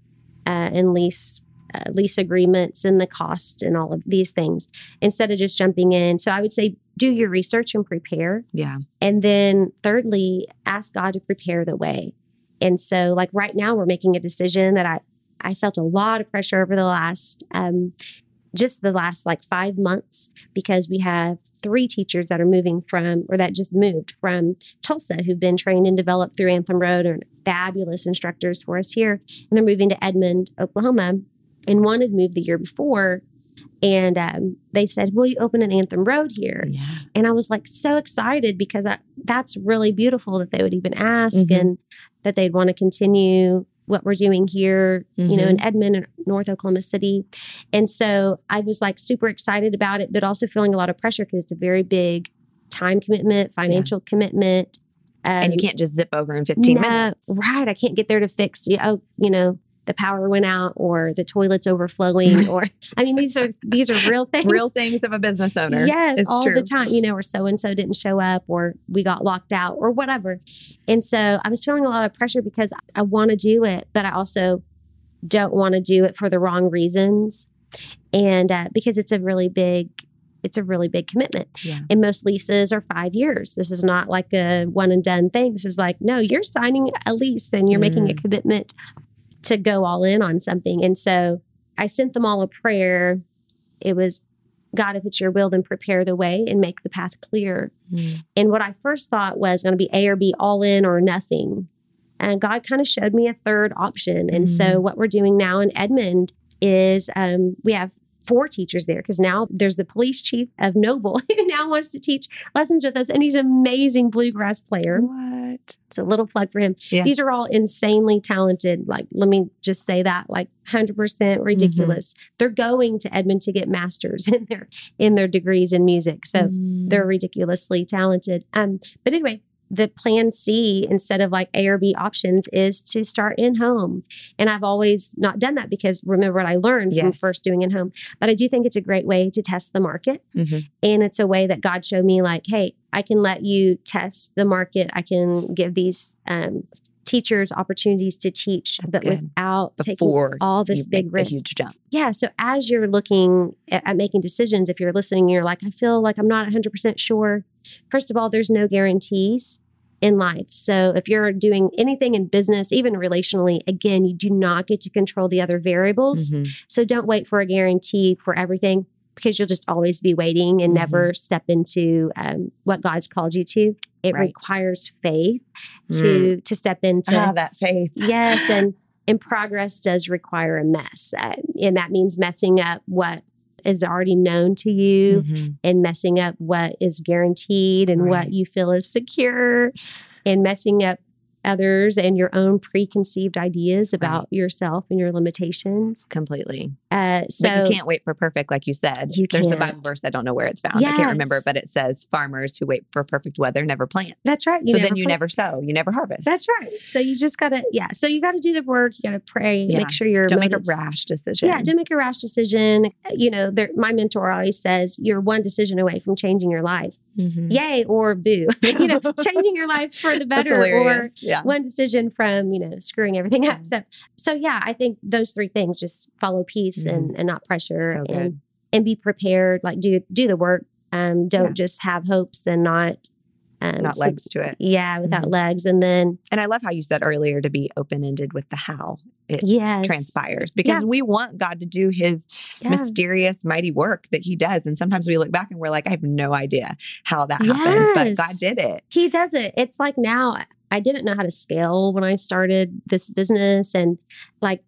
uh, and lease. Uh, lease agreements and the cost and all of these things instead of just jumping in. So I would say do your research and prepare. Yeah. And then thirdly, ask God to prepare the way. And so like right now we're making a decision that I I felt a lot of pressure over the last um just the last like 5 months because we have three teachers that are moving from or that just moved from Tulsa who've been trained and developed through Anthem Road and fabulous instructors for us here and they're moving to Edmond, Oklahoma and one had moved the year before and um, they said, "Will you open an Anthem Road here?" Yeah. And I was like so excited because I, that's really beautiful that they would even ask Mhm. and that they'd want to continue what we're doing here, you know, in Mm-hmm. Edmond and North Oklahoma City. And so I was like super excited about it, but also feeling a lot of pressure because it's a very big time commitment, financial commitment. Um, And you can't just zip over in 15 no, minutes. Right. I can't get there to fix, you oh, you know, the power went out or the toilet's overflowing or I mean these are these are real things. Real things of a business owner. Yes, It's all true. the time. You know, or so and so didn't show up, or we got locked out, or whatever. And so I was feeling a lot of pressure because I want to do it, but I also don't want to do it for the wrong reasons, and uh, because it's a really big, it's a really big commitment. Yeah. And most leases are five years. This is not like a one and done thing. This is like, no, you're signing a lease and you're making a Mm. commitment to go all in on something. And so I sent them all a prayer. It was, God, if it's your will, then prepare the way and make the path clear. Mm. And what I first thought was going to be A or B, all in or nothing. And God kind of showed me a third option. And so what we're doing now in Edmond is um, we have four teachers there because now there's the police chief of Noble who now wants to teach lessons with us. And he's an amazing bluegrass player. What? It's a little plug for him. Yeah. These are all insanely talented. Like, let me just say that, like 100% ridiculous. They're going to Edmond to get masters in their in their degrees in music. So Mm. they're ridiculously talented. Um, but anyway, the plan C instead of like A or B options is to start in home. And I've always not done that because remember what I learned from first doing in home. But I do think it's a great way to test the market. Mhm. And it's a way that God showed me, like, hey, I can let you test the market. I can give these um, teachers opportunities to teach, That's but good. without taking all this big risk. huge jump. Yeah. So as you're looking at, at making decisions, if you're listening, you're like, I feel like I'm not 100% sure. First of all, there's no guarantees in life. So if you're doing anything in business, even relationally, again, you do not get to control the other variables. Mhm. So don't wait for a guarantee for everything. Because you'll just always be waiting and Mhm. never step into um, what God's called you to. It Right. requires faith to to step into ah, that faith. yes and and progress does require a mess uh, and that means messing up what is already known to you Mhm. and messing up what is guaranteed and Right. what you feel is secure and messing up others and your own preconceived ideas about yourself and your limitations Completely. uh, so but you can't wait for perfect, like you said. You There's a can't. Bible verse. I don't know where it's found. I can't remember, but it says farmers who wait for perfect weather never plant. that's right so then you put- never sow, you never harvest. that's right so you just gotta yeah so you gotta do the work you gotta pray Yeah. make sure your Don't make a rash decision. Yeah, don't make a rash decision. You know, there, my mentor always says you're one decision away from changing your life. Mhm. Yay or boo. you know, changing your life for the better or yeah. one decision from, you know, screwing everything up. So so yeah, I think those three things just follow peace and, and not pressure So and and be prepared, like do do the work. Um, don't Yeah. just have hopes and not um Not so- legs to it. yeah, without Mhm. legs. And then And I love how you said earlier to be open ended with the how it yes. transpires because we want God to do his Yeah. mysterious, mighty work that he does. And sometimes we look back and we're like, I have no idea how that happened, but God did it. He does it. It's like now I didn't know how to scale when I started this business and like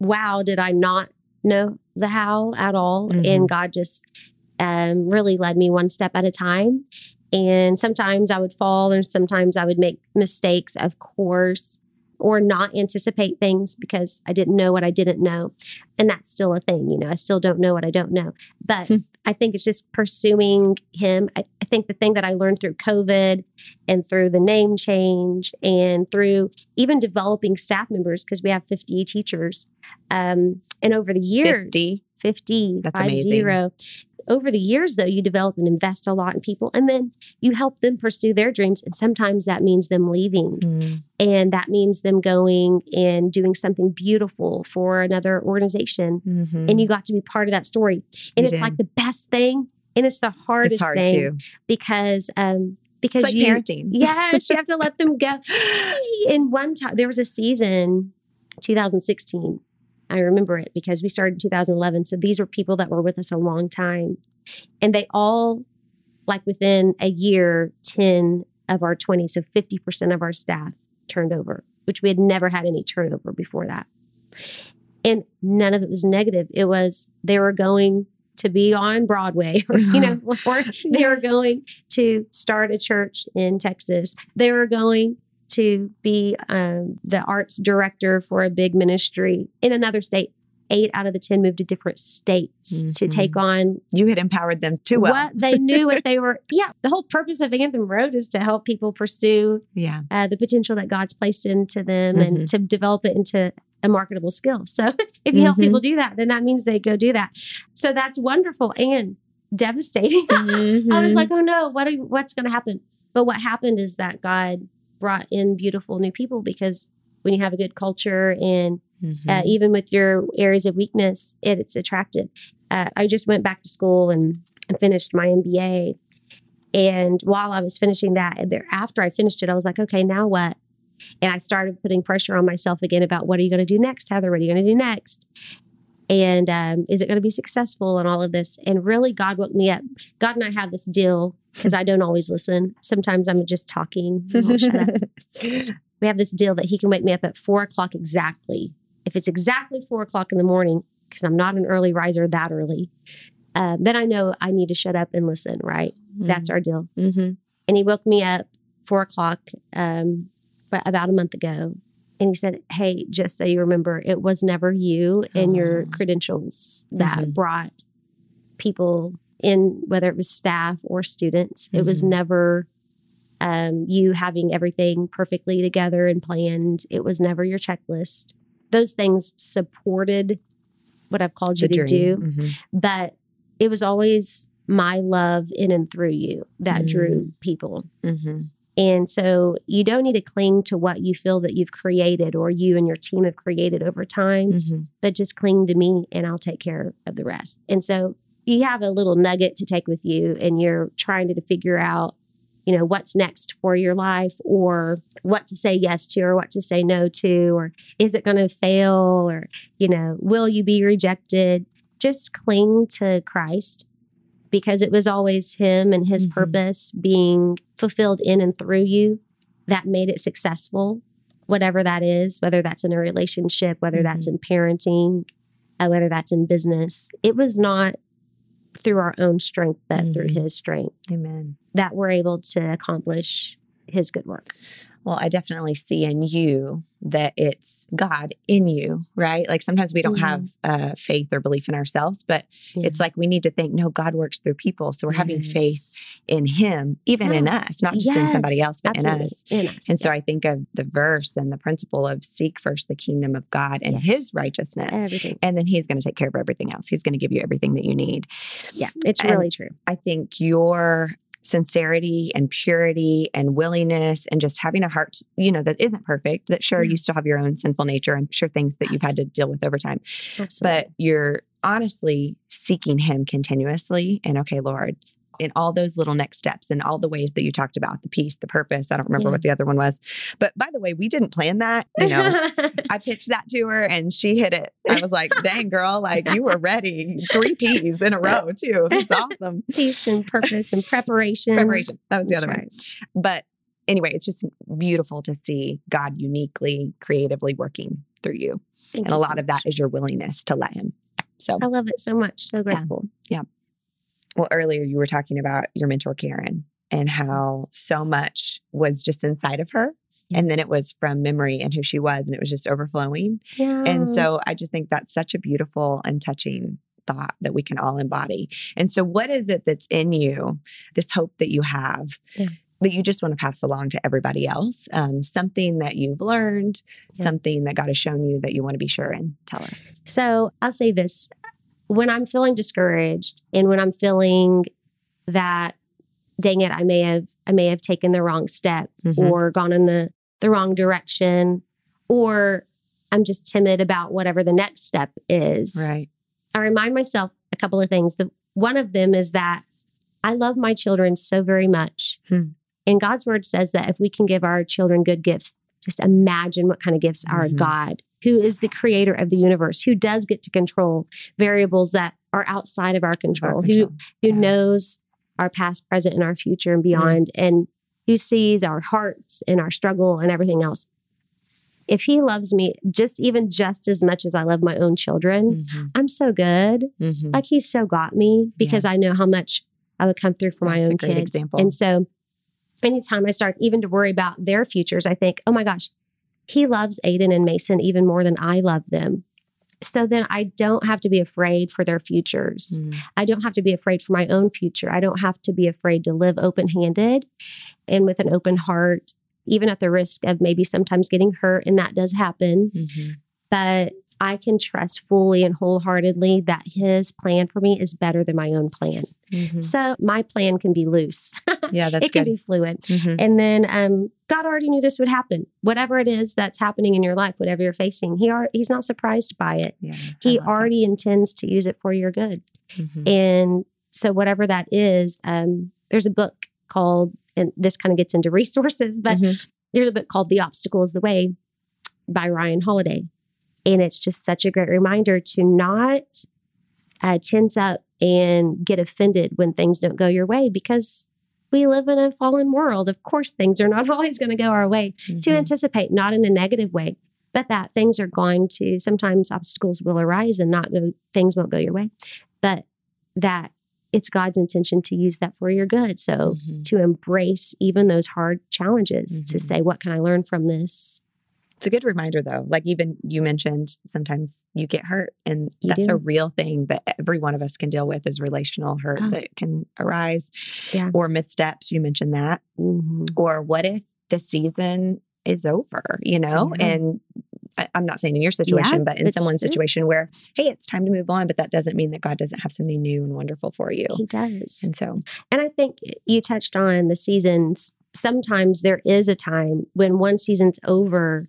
wow, did I not know the how at all? Mhm. And God just um, really led me one step at a time. And sometimes I would fall and sometimes I would make mistakes, of course, or not anticipate things because I didn't know what I didn't know. And that's still a thing, you know, I still don't know what I don't know. But Hmm. I think it's just pursuing Him. I, I think the thing that I learned through COVID and through the name change and through even developing staff members, because we have 50 teachers. Um, and over the years, 50. 50, That's five amazing. zero. Over the years, though, you develop and invest a lot in people, and then you help them pursue their dreams. And sometimes that means them leaving, Mm. and that means them going and doing something beautiful for another organization. Mhm. And you got to be part of that story. And You it's did. like the best thing, and it's the hardest it's hard thing too. because um because like you parenting. yes you have to let them go. In one time, there was a season, 2016. I remember it because we started in 2011. So these were people that were with us a long time. And they all, like within a year, 10 of our 20, so 50% of our staff turned over, which we had never had any turnover before that. And none of it was negative. It was they were going to be on Broadway, or, you know, or they were going to start a church in Texas. They were going to be um, the arts director for a big ministry in another state. Eight out of the 10 moved to different states to Mhm. take on You had empowered them too well. what they knew, what they were. Yeah, the whole purpose of Anthem Road is to help people pursue Yeah. uh, the potential that God's placed into them and to develop it into a marketable skill. So if you help Mhm. people do that, then that means they go do that. So that's wonderful and devastating. I was Mhm. like, oh no, what are, what's going to happen? But what happened is that God brought in beautiful new people because when you have a good culture and Mhm. uh, even with your areas of weakness, it, it's attractive. Uh, I just went back to school and, and finished my MBA. And while I was finishing that, and there after I finished it, I was like, okay, now what? And I started putting pressure on myself again about what are you going to do next, Heather? What are you going to do next? And um, is it going to be successful and all of this? And really, God woke me up. God and I have this deal because I don't always listen. Sometimes I'm just talking. I won't shut up we have this deal that he can wake me up at four o'clock exactly. If it's exactly four o'clock in the morning, because I'm not an early riser that early, uh, then I know I need to shut up and listen, right? That's our deal. Mhm. And he woke me up four o'clock um, about a month ago. And he said, Hey, just so you remember, it was never you and your Oh. credentials that Mhm. brought people in, whether it was staff or students. It was Mhm. never um, you having everything perfectly together and planned. It was never your checklist. Those things supported what I've called you The to do, dream. Mhm. but it was always my love in and through you that Mm. drew people. Mhm. And so you don't need to cling to what you feel that you've created or you and your team have created over time, Mhm. but just cling to me and I'll take care of the rest. And so you have a little nugget to take with you and you're trying to figure out, you know, what's next for your life or what to say yes to or what to say no to or is it going to fail or, you know, will you be rejected? just cling to Christ because it was always Him and His Mhm. purpose being fulfilled in and through you that made it successful, whatever that is, whether that's in a relationship, whether that's in parenting, uh, whether that's in business. It was not through our own strength, but through Mhm. His strength Amen. that we're able to accomplish His good work. Well, I definitely see in you that it's God in you, right? Like sometimes we don't Mhm. have uh, faith or belief in ourselves, but Yeah. it's like we need to think, no, God works through people. So we're having faith in Him, even in us, not just in somebody else, but in us. In us. And so I think of the verse and the principle of seek first the kingdom of God and Yes. His righteousness. everything. And then he's going to take care of everything else. He's going to give you everything that you need. Yeah, it's And- really true. I think your sincerity and purity and willingness and just having a heart, you know, that isn't perfect, that sure you mm-hmm. still have your own sinful nature and sure things that you've had to deal with over time, Absolutely. but you're honestly seeking him continuously. And okay, Lord, in all those little next steps and all the ways that you talked about the peace, the purpose. I don't remember Yeah. what the other one was. But by the way, we didn't plan that. You know, I pitched that to her and she hit it. I was like, dang, girl, like you were ready. Three P's in a row, too. It's awesome. peace and purpose and preparation. Preparation. That was the That's other one. But anyway, it's just beautiful to see God uniquely, creatively working through you. Thank and a you lot so of that is your willingness to let Him. So, I love it so much. So grateful. Well, earlier you were talking about your mentor, Karen, and how so much was just inside of her. Yeah. And then it was from memory and who she was, and it was just overflowing. Yeah. And so I just think that's such a beautiful and touching thought that we can all embody. And so, what is it that's in you, this hope that you have? Yeah. That you just want to pass along to everybody else, um, something that you've learned, Yeah. something that God has shown you that you want to be sure and tell us. So I'll say this when I'm feeling discouraged and when I'm feeling that, dang it, I may have I may have taken the wrong step Mhm. or gone in the, the wrong direction, or I'm just timid about whatever the next step is. Right. I remind myself a couple of things. The, one of them is that I love my children so very much. Hmm. And God's word says that if we can give our children good gifts, just imagine what kind of gifts our Mhm. God, who is the creator of the universe, who does get to control variables that are outside of our control, Our who control. who Yeah. knows our past, present, and our future and beyond, and who sees our hearts and our struggle and everything else. If he loves me just even just as much as I love my own children, Mhm. I'm so good. Mhm. Like he's so got me because I know how much I would come through for my That's a own great kids. example. And so anytime I start even to worry about their futures, I think, oh my gosh, he loves Aiden and Mason even more than I love them. So then I don't have to be afraid for their futures. Mm. I don't have to be afraid for my own future. I don't have to be afraid to live open handed and with an open heart, even at the risk of maybe sometimes getting hurt. And that does happen. Mhm. But I can trust fully and wholeheartedly that his plan for me is better than my own plan. Mhm. So my plan can be loose, Yeah, that's it can good. be fluid. Mhm. And then um, God already knew this would happen. Whatever it is that's happening in your life, whatever you're facing, he are, he's not surprised by it. Yeah, He love that. already intends to use it for your good. Mhm. And so, whatever that is, um, there's a book called, and this kind of gets into resources, but Mhm. there's a book called The Obstacle is the Way by Ryan Holiday. And it's just such a great reminder to not uh, tense up and get offended when things don't go your way because we live in a fallen world. Of course, things are not always going to go our way. To Mhm. anticipate, not in a negative way, but that things are going to, sometimes obstacles will arise and not go, things won't go your way. But that it's God's intention to use that for your good. So Mhm. to embrace even those hard challenges to Mhm. say, what can I learn from this? It's a good reminder, though. Like even you mentioned, sometimes you get hurt, and You that's do. a real thing that every one of us can deal with is relational hurt Oh. that can arise, Yeah. or missteps. You mentioned that, Mhm. or what if the season is over? You know, Yeah. and I, I'm not saying in your situation, Yeah, but in someone's true. situation where, hey, it's time to move on, but that doesn't mean that God doesn't have something new and wonderful for you. He does. And so, And I think you touched on the seasons. Sometimes there is a time when one season's over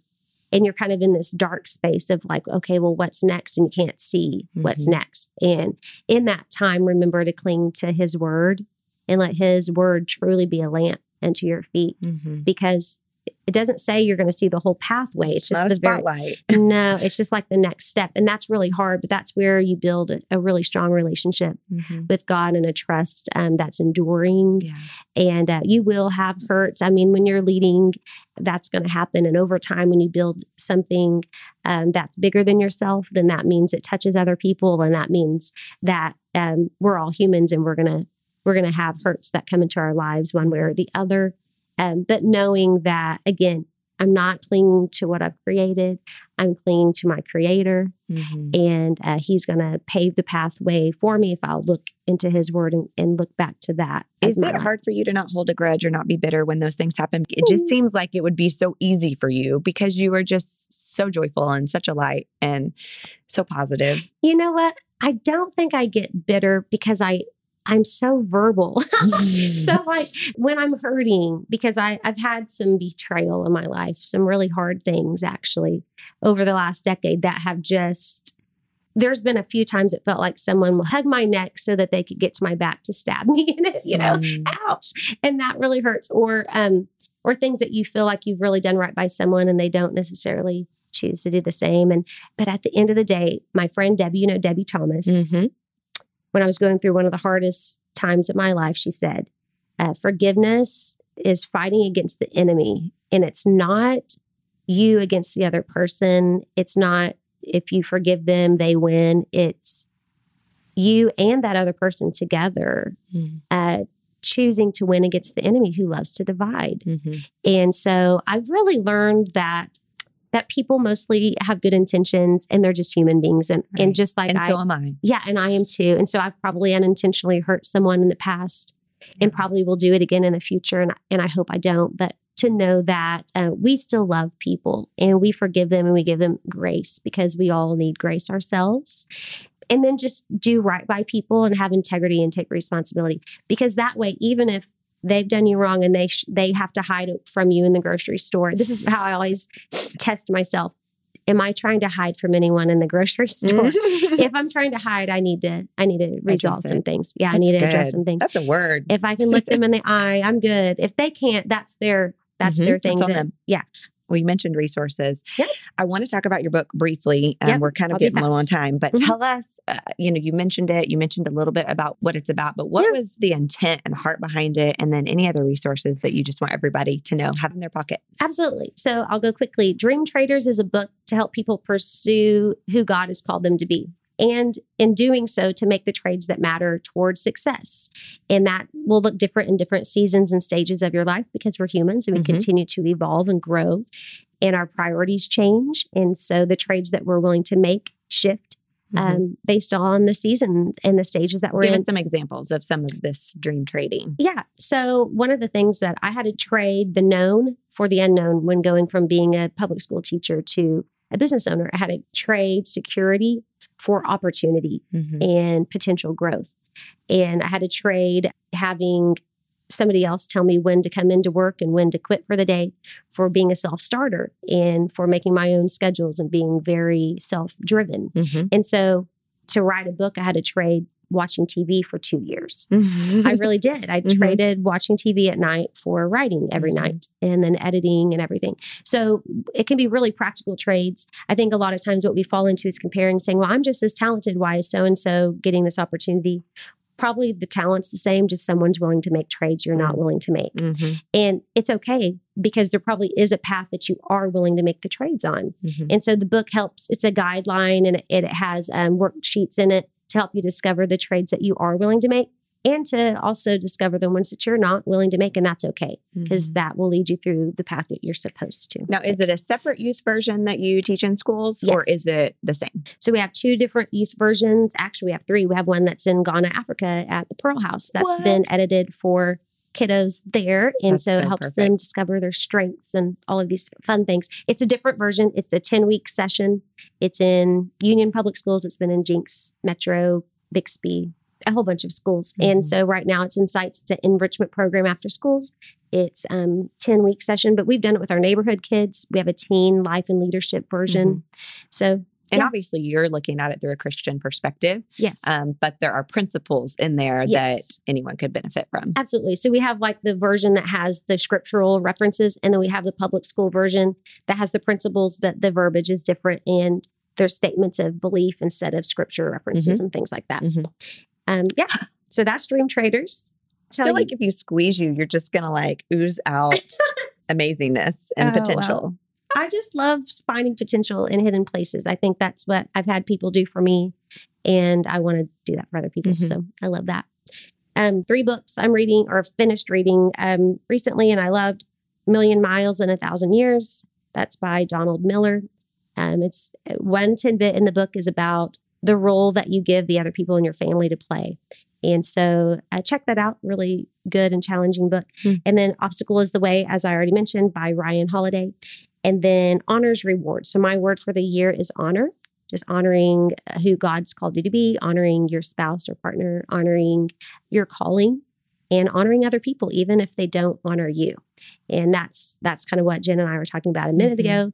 and you're kind of in this dark space of like, okay, well, what's next? And you can't see what's Mhm. next. And in that time, remember to cling to his word and let his word truly be a lamp unto your feet mhm. because it doesn't say you're going to see the whole pathway. It's just Not the very spotlight. no, it's just like the next step. And that's really hard, but that's where you build a, a really strong relationship Mhm. with God and a trust um, that's enduring. Yeah. And uh, you will have hurts. I mean, when you're leading, that's going to happen. And over time, when you build something um, that's bigger than yourself, then that means it touches other people. And that means that um, we're all humans and we're going to we're going to have hurts that come into our lives one way or the other. Um, but knowing that, again, I'm not clinging to what I've created. I'm clinging to my creator, Mhm. and uh, he's going to pave the pathway for me if I'll look into his word and, and look back to that. Is it life. hard for you to not hold a grudge or not be bitter when those things happen? It just Mm. seems like it would be so easy for you because you are just so joyful and such a light and so positive. You know what? I don't think I get bitter because I I'm so verbal. so like when I'm hurting, because I, I've had some betrayal in my life, some really hard things actually over the last decade that have just there's been a few times it felt like someone will hug my neck so that they could get to my back to stab me in it, you know, Mm. ouch. And that really hurts. Or um, or things that you feel like you've really done right by someone and they don't necessarily choose to do the same. And but at the end of the day, my friend Debbie, you know Debbie Thomas, Mhm. When I was going through one of the hardest times of my life, she said, uh, Forgiveness is fighting against the enemy. And it's not you against the other person. It's not if you forgive them, they win. It's you and that other person together Mhm. uh, choosing to win against the enemy who loves to divide. Mhm. And so I've really learned that that people mostly have good intentions and they're just human beings and Right. and just like And I so am I. yeah, and I am too. And so I've probably unintentionally hurt someone in the past and probably will do it again in the future. And, and I hope I don't. But to know that uh, we still love people and we forgive them and we give them grace because we all need grace ourselves. And then just do right by people and have integrity and take responsibility. Because that way, even if they've done you wrong and they sh- they have to hide it from you in the grocery store. This is how I always test myself. Am I trying to hide from anyone in the grocery store? if I'm trying to hide, I need to I need to resolve some things. Yeah, I need to address some things. That's a word. If I can look them in the eye, I'm good. If they can't, that's their that's Mhm. their thing. That's to- them. Yeah. You mentioned resources. Yep. I want to talk about your book briefly. Um, Yep. We're kind of I'll getting low on time, but Mhm. tell us, uh, you know, you mentioned it. You mentioned a little bit about what it's about, but what Yeah. was the intent and heart behind it? And then any other resources that you just want everybody to know, have in their pocket. Absolutely. So I'll go quickly. DreamTraders is a book to help people pursue who God has called them to be. And in doing so, to make the trades that matter towards success. And that will look different in different seasons and stages of your life because we're humans and we Mhm. continue to evolve and grow and our priorities change. And so the trades that we're willing to make shift Mhm. um, based on the season and the stages that we're Give in. Give us some examples of some of this dream trading. Yeah. So one of the things that I had to trade the known for the unknown when going from being a public school teacher to a business owner. I had to trade security for opportunity Mhm. and potential growth. And I had to trade having somebody else tell me when to come into work and when to quit for the day for being a self starter and for making my own schedules and being very self driven. Mhm. And so to write a book, I had to trade watching TV for two years. I really did. I Mhm. traded watching TV at night for writing every Mhm. night and then editing and everything. So it can be really practical trades. I think a lot of times what we fall into is comparing, saying, well, I'm just as talented. Why is so and so getting this opportunity? Probably the talent's the same, just someone's willing to make trades you're not Mm. willing to make. Mhm. And it's okay because there probably is a path that you are willing to make the trades on. Mhm. And so the book helps, it's a guideline and it, it has um, worksheets in it to help you discover the trades that you are willing to make and to also discover the ones that you're not willing to make. And that's okay because Mhm. that will lead you through the path that you're supposed to. Now, is it a separate youth version that you teach in schools or is it the same? So we have two different youth versions. Actually, we have three. We have one that's in Ghana, Africa at the Pearl House that's What? been edited for kiddos there. And That's so, so it helps perfect. them discover their strengths and all of these fun things. It's a different version. It's a 10 week session. It's in Union Public Schools. It's been in Jenks, Metro, Bixby, a whole bunch of schools. And Mhm. so right now it's in sites. It's an enrichment program after schools. It's um 10 week session, but we've done it with our neighborhood kids. We have a teen life and leadership version. Mm-hmm. So And Yeah. obviously, you're looking at it through a Christian perspective, Yes. um, but there are principles in there Yes. that anyone could benefit from. Absolutely. So we have like the version that has the scriptural references, and then we have the public school version that has the principles, but the verbiage is different. And there's statements of belief instead of scripture references and things like that. Mhm. Um, yeah. So that's DreamTraders. I feel you- like if you squeeze you, you're just gonna like ooze out amazingness and Oh, wow. I just love finding potential in hidden places. I think that's what I've had people do for me, and I want to do that for other people. Mhm. So I love that. Um, three books I'm reading or finished reading um, recently, and I loved Million Miles in a Thousand Years. That's by Donald Miller. Um, it's one tidbit in the book is about the role that you give the other people in your family to play. And so uh, check that out. Really good and challenging book. Hmm. And then Obstacle is the Way, as I already mentioned, by Ryan Holiday. And then Honor's Reward. So my word for the year is honor. Just honoring uh, who God's called you to be, honoring your spouse or partner, honoring your calling, and honoring other people, even if they don't honor you. And that's that's kind of what Jenn and I were talking about a minute Mhm. ago.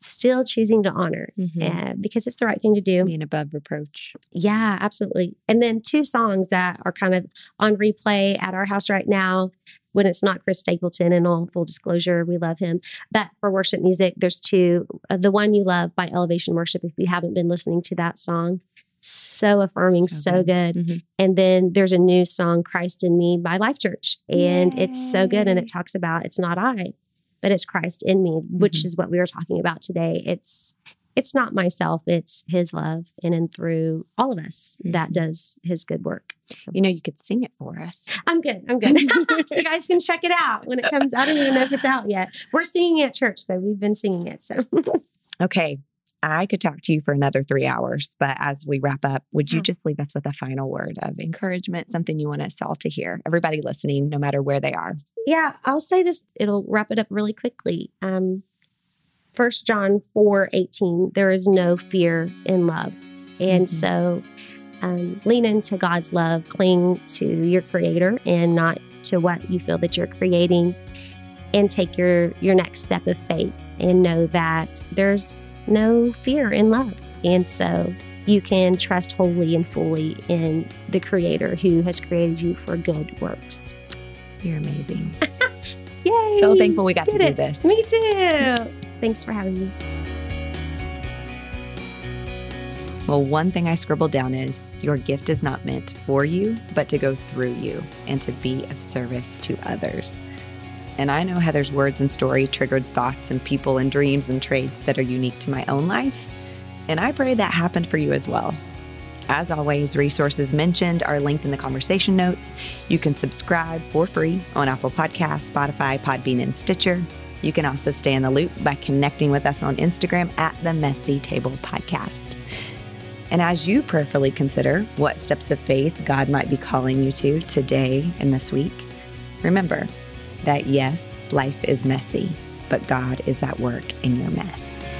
Still choosing to honor Mhm. uh, because it's the right thing to do. Being above reproach. Yeah, absolutely. And then two songs that are kind of on replay at our house right now when it's not Chris Stapleton, and all full disclosure, we love him. But for worship music, there's two. Uh, the One You Love by Elevation Worship, if you haven't been listening to that song, so affirming, So so, good. Mhm. And then there's a new song, Christ in Me by Life Church. And it's so good. And it talks about it's not I, but it's Christ in me, which Mhm. is what we were talking about today. It's it's not myself, it's his love in and through all of us that Mhm. does his good work. So You know, you could sing it for us. I'm good. I'm good. you guys can check it out when it comes. I don't even know if it's out yet. We're singing at church though. We've been singing it. So Okay. I could talk to you for another three hours, but as we wrap up, would you Oh. just leave us with a final word of encouragement, something you want us all to hear? Everybody listening, no matter where they are. yeah, I'll say this. It'll wrap it up really quickly. Um, First John 4 18, there is no fear in love. And Mhm. so um, lean into God's love, cling to your creator and not to what you feel that you're creating, and take your, your next step of faith and know that there's no fear in love. And so you can trust wholly and fully in the creator who has created you for good works. You're amazing. Yay! So thankful we got to do it. this. Me too. Thanks for having me. Well, one thing I scribbled down is your gift is not meant for you, but to go through you and to be of service to others. And I know Heather's words and story triggered thoughts and people and dreams and traits that are unique to my own life. And I pray that happened for you as well. As always, resources mentioned are linked in the conversation notes. You can subscribe for free on Apple Podcasts, Spotify, Podbean, and Stitcher. You can also stay in the loop by connecting with us on Instagram at the Messy Table Podcast. And as you prayerfully consider what steps of faith God might be calling you to today and this week, remember that yes, life is messy, but God is at work in your mess.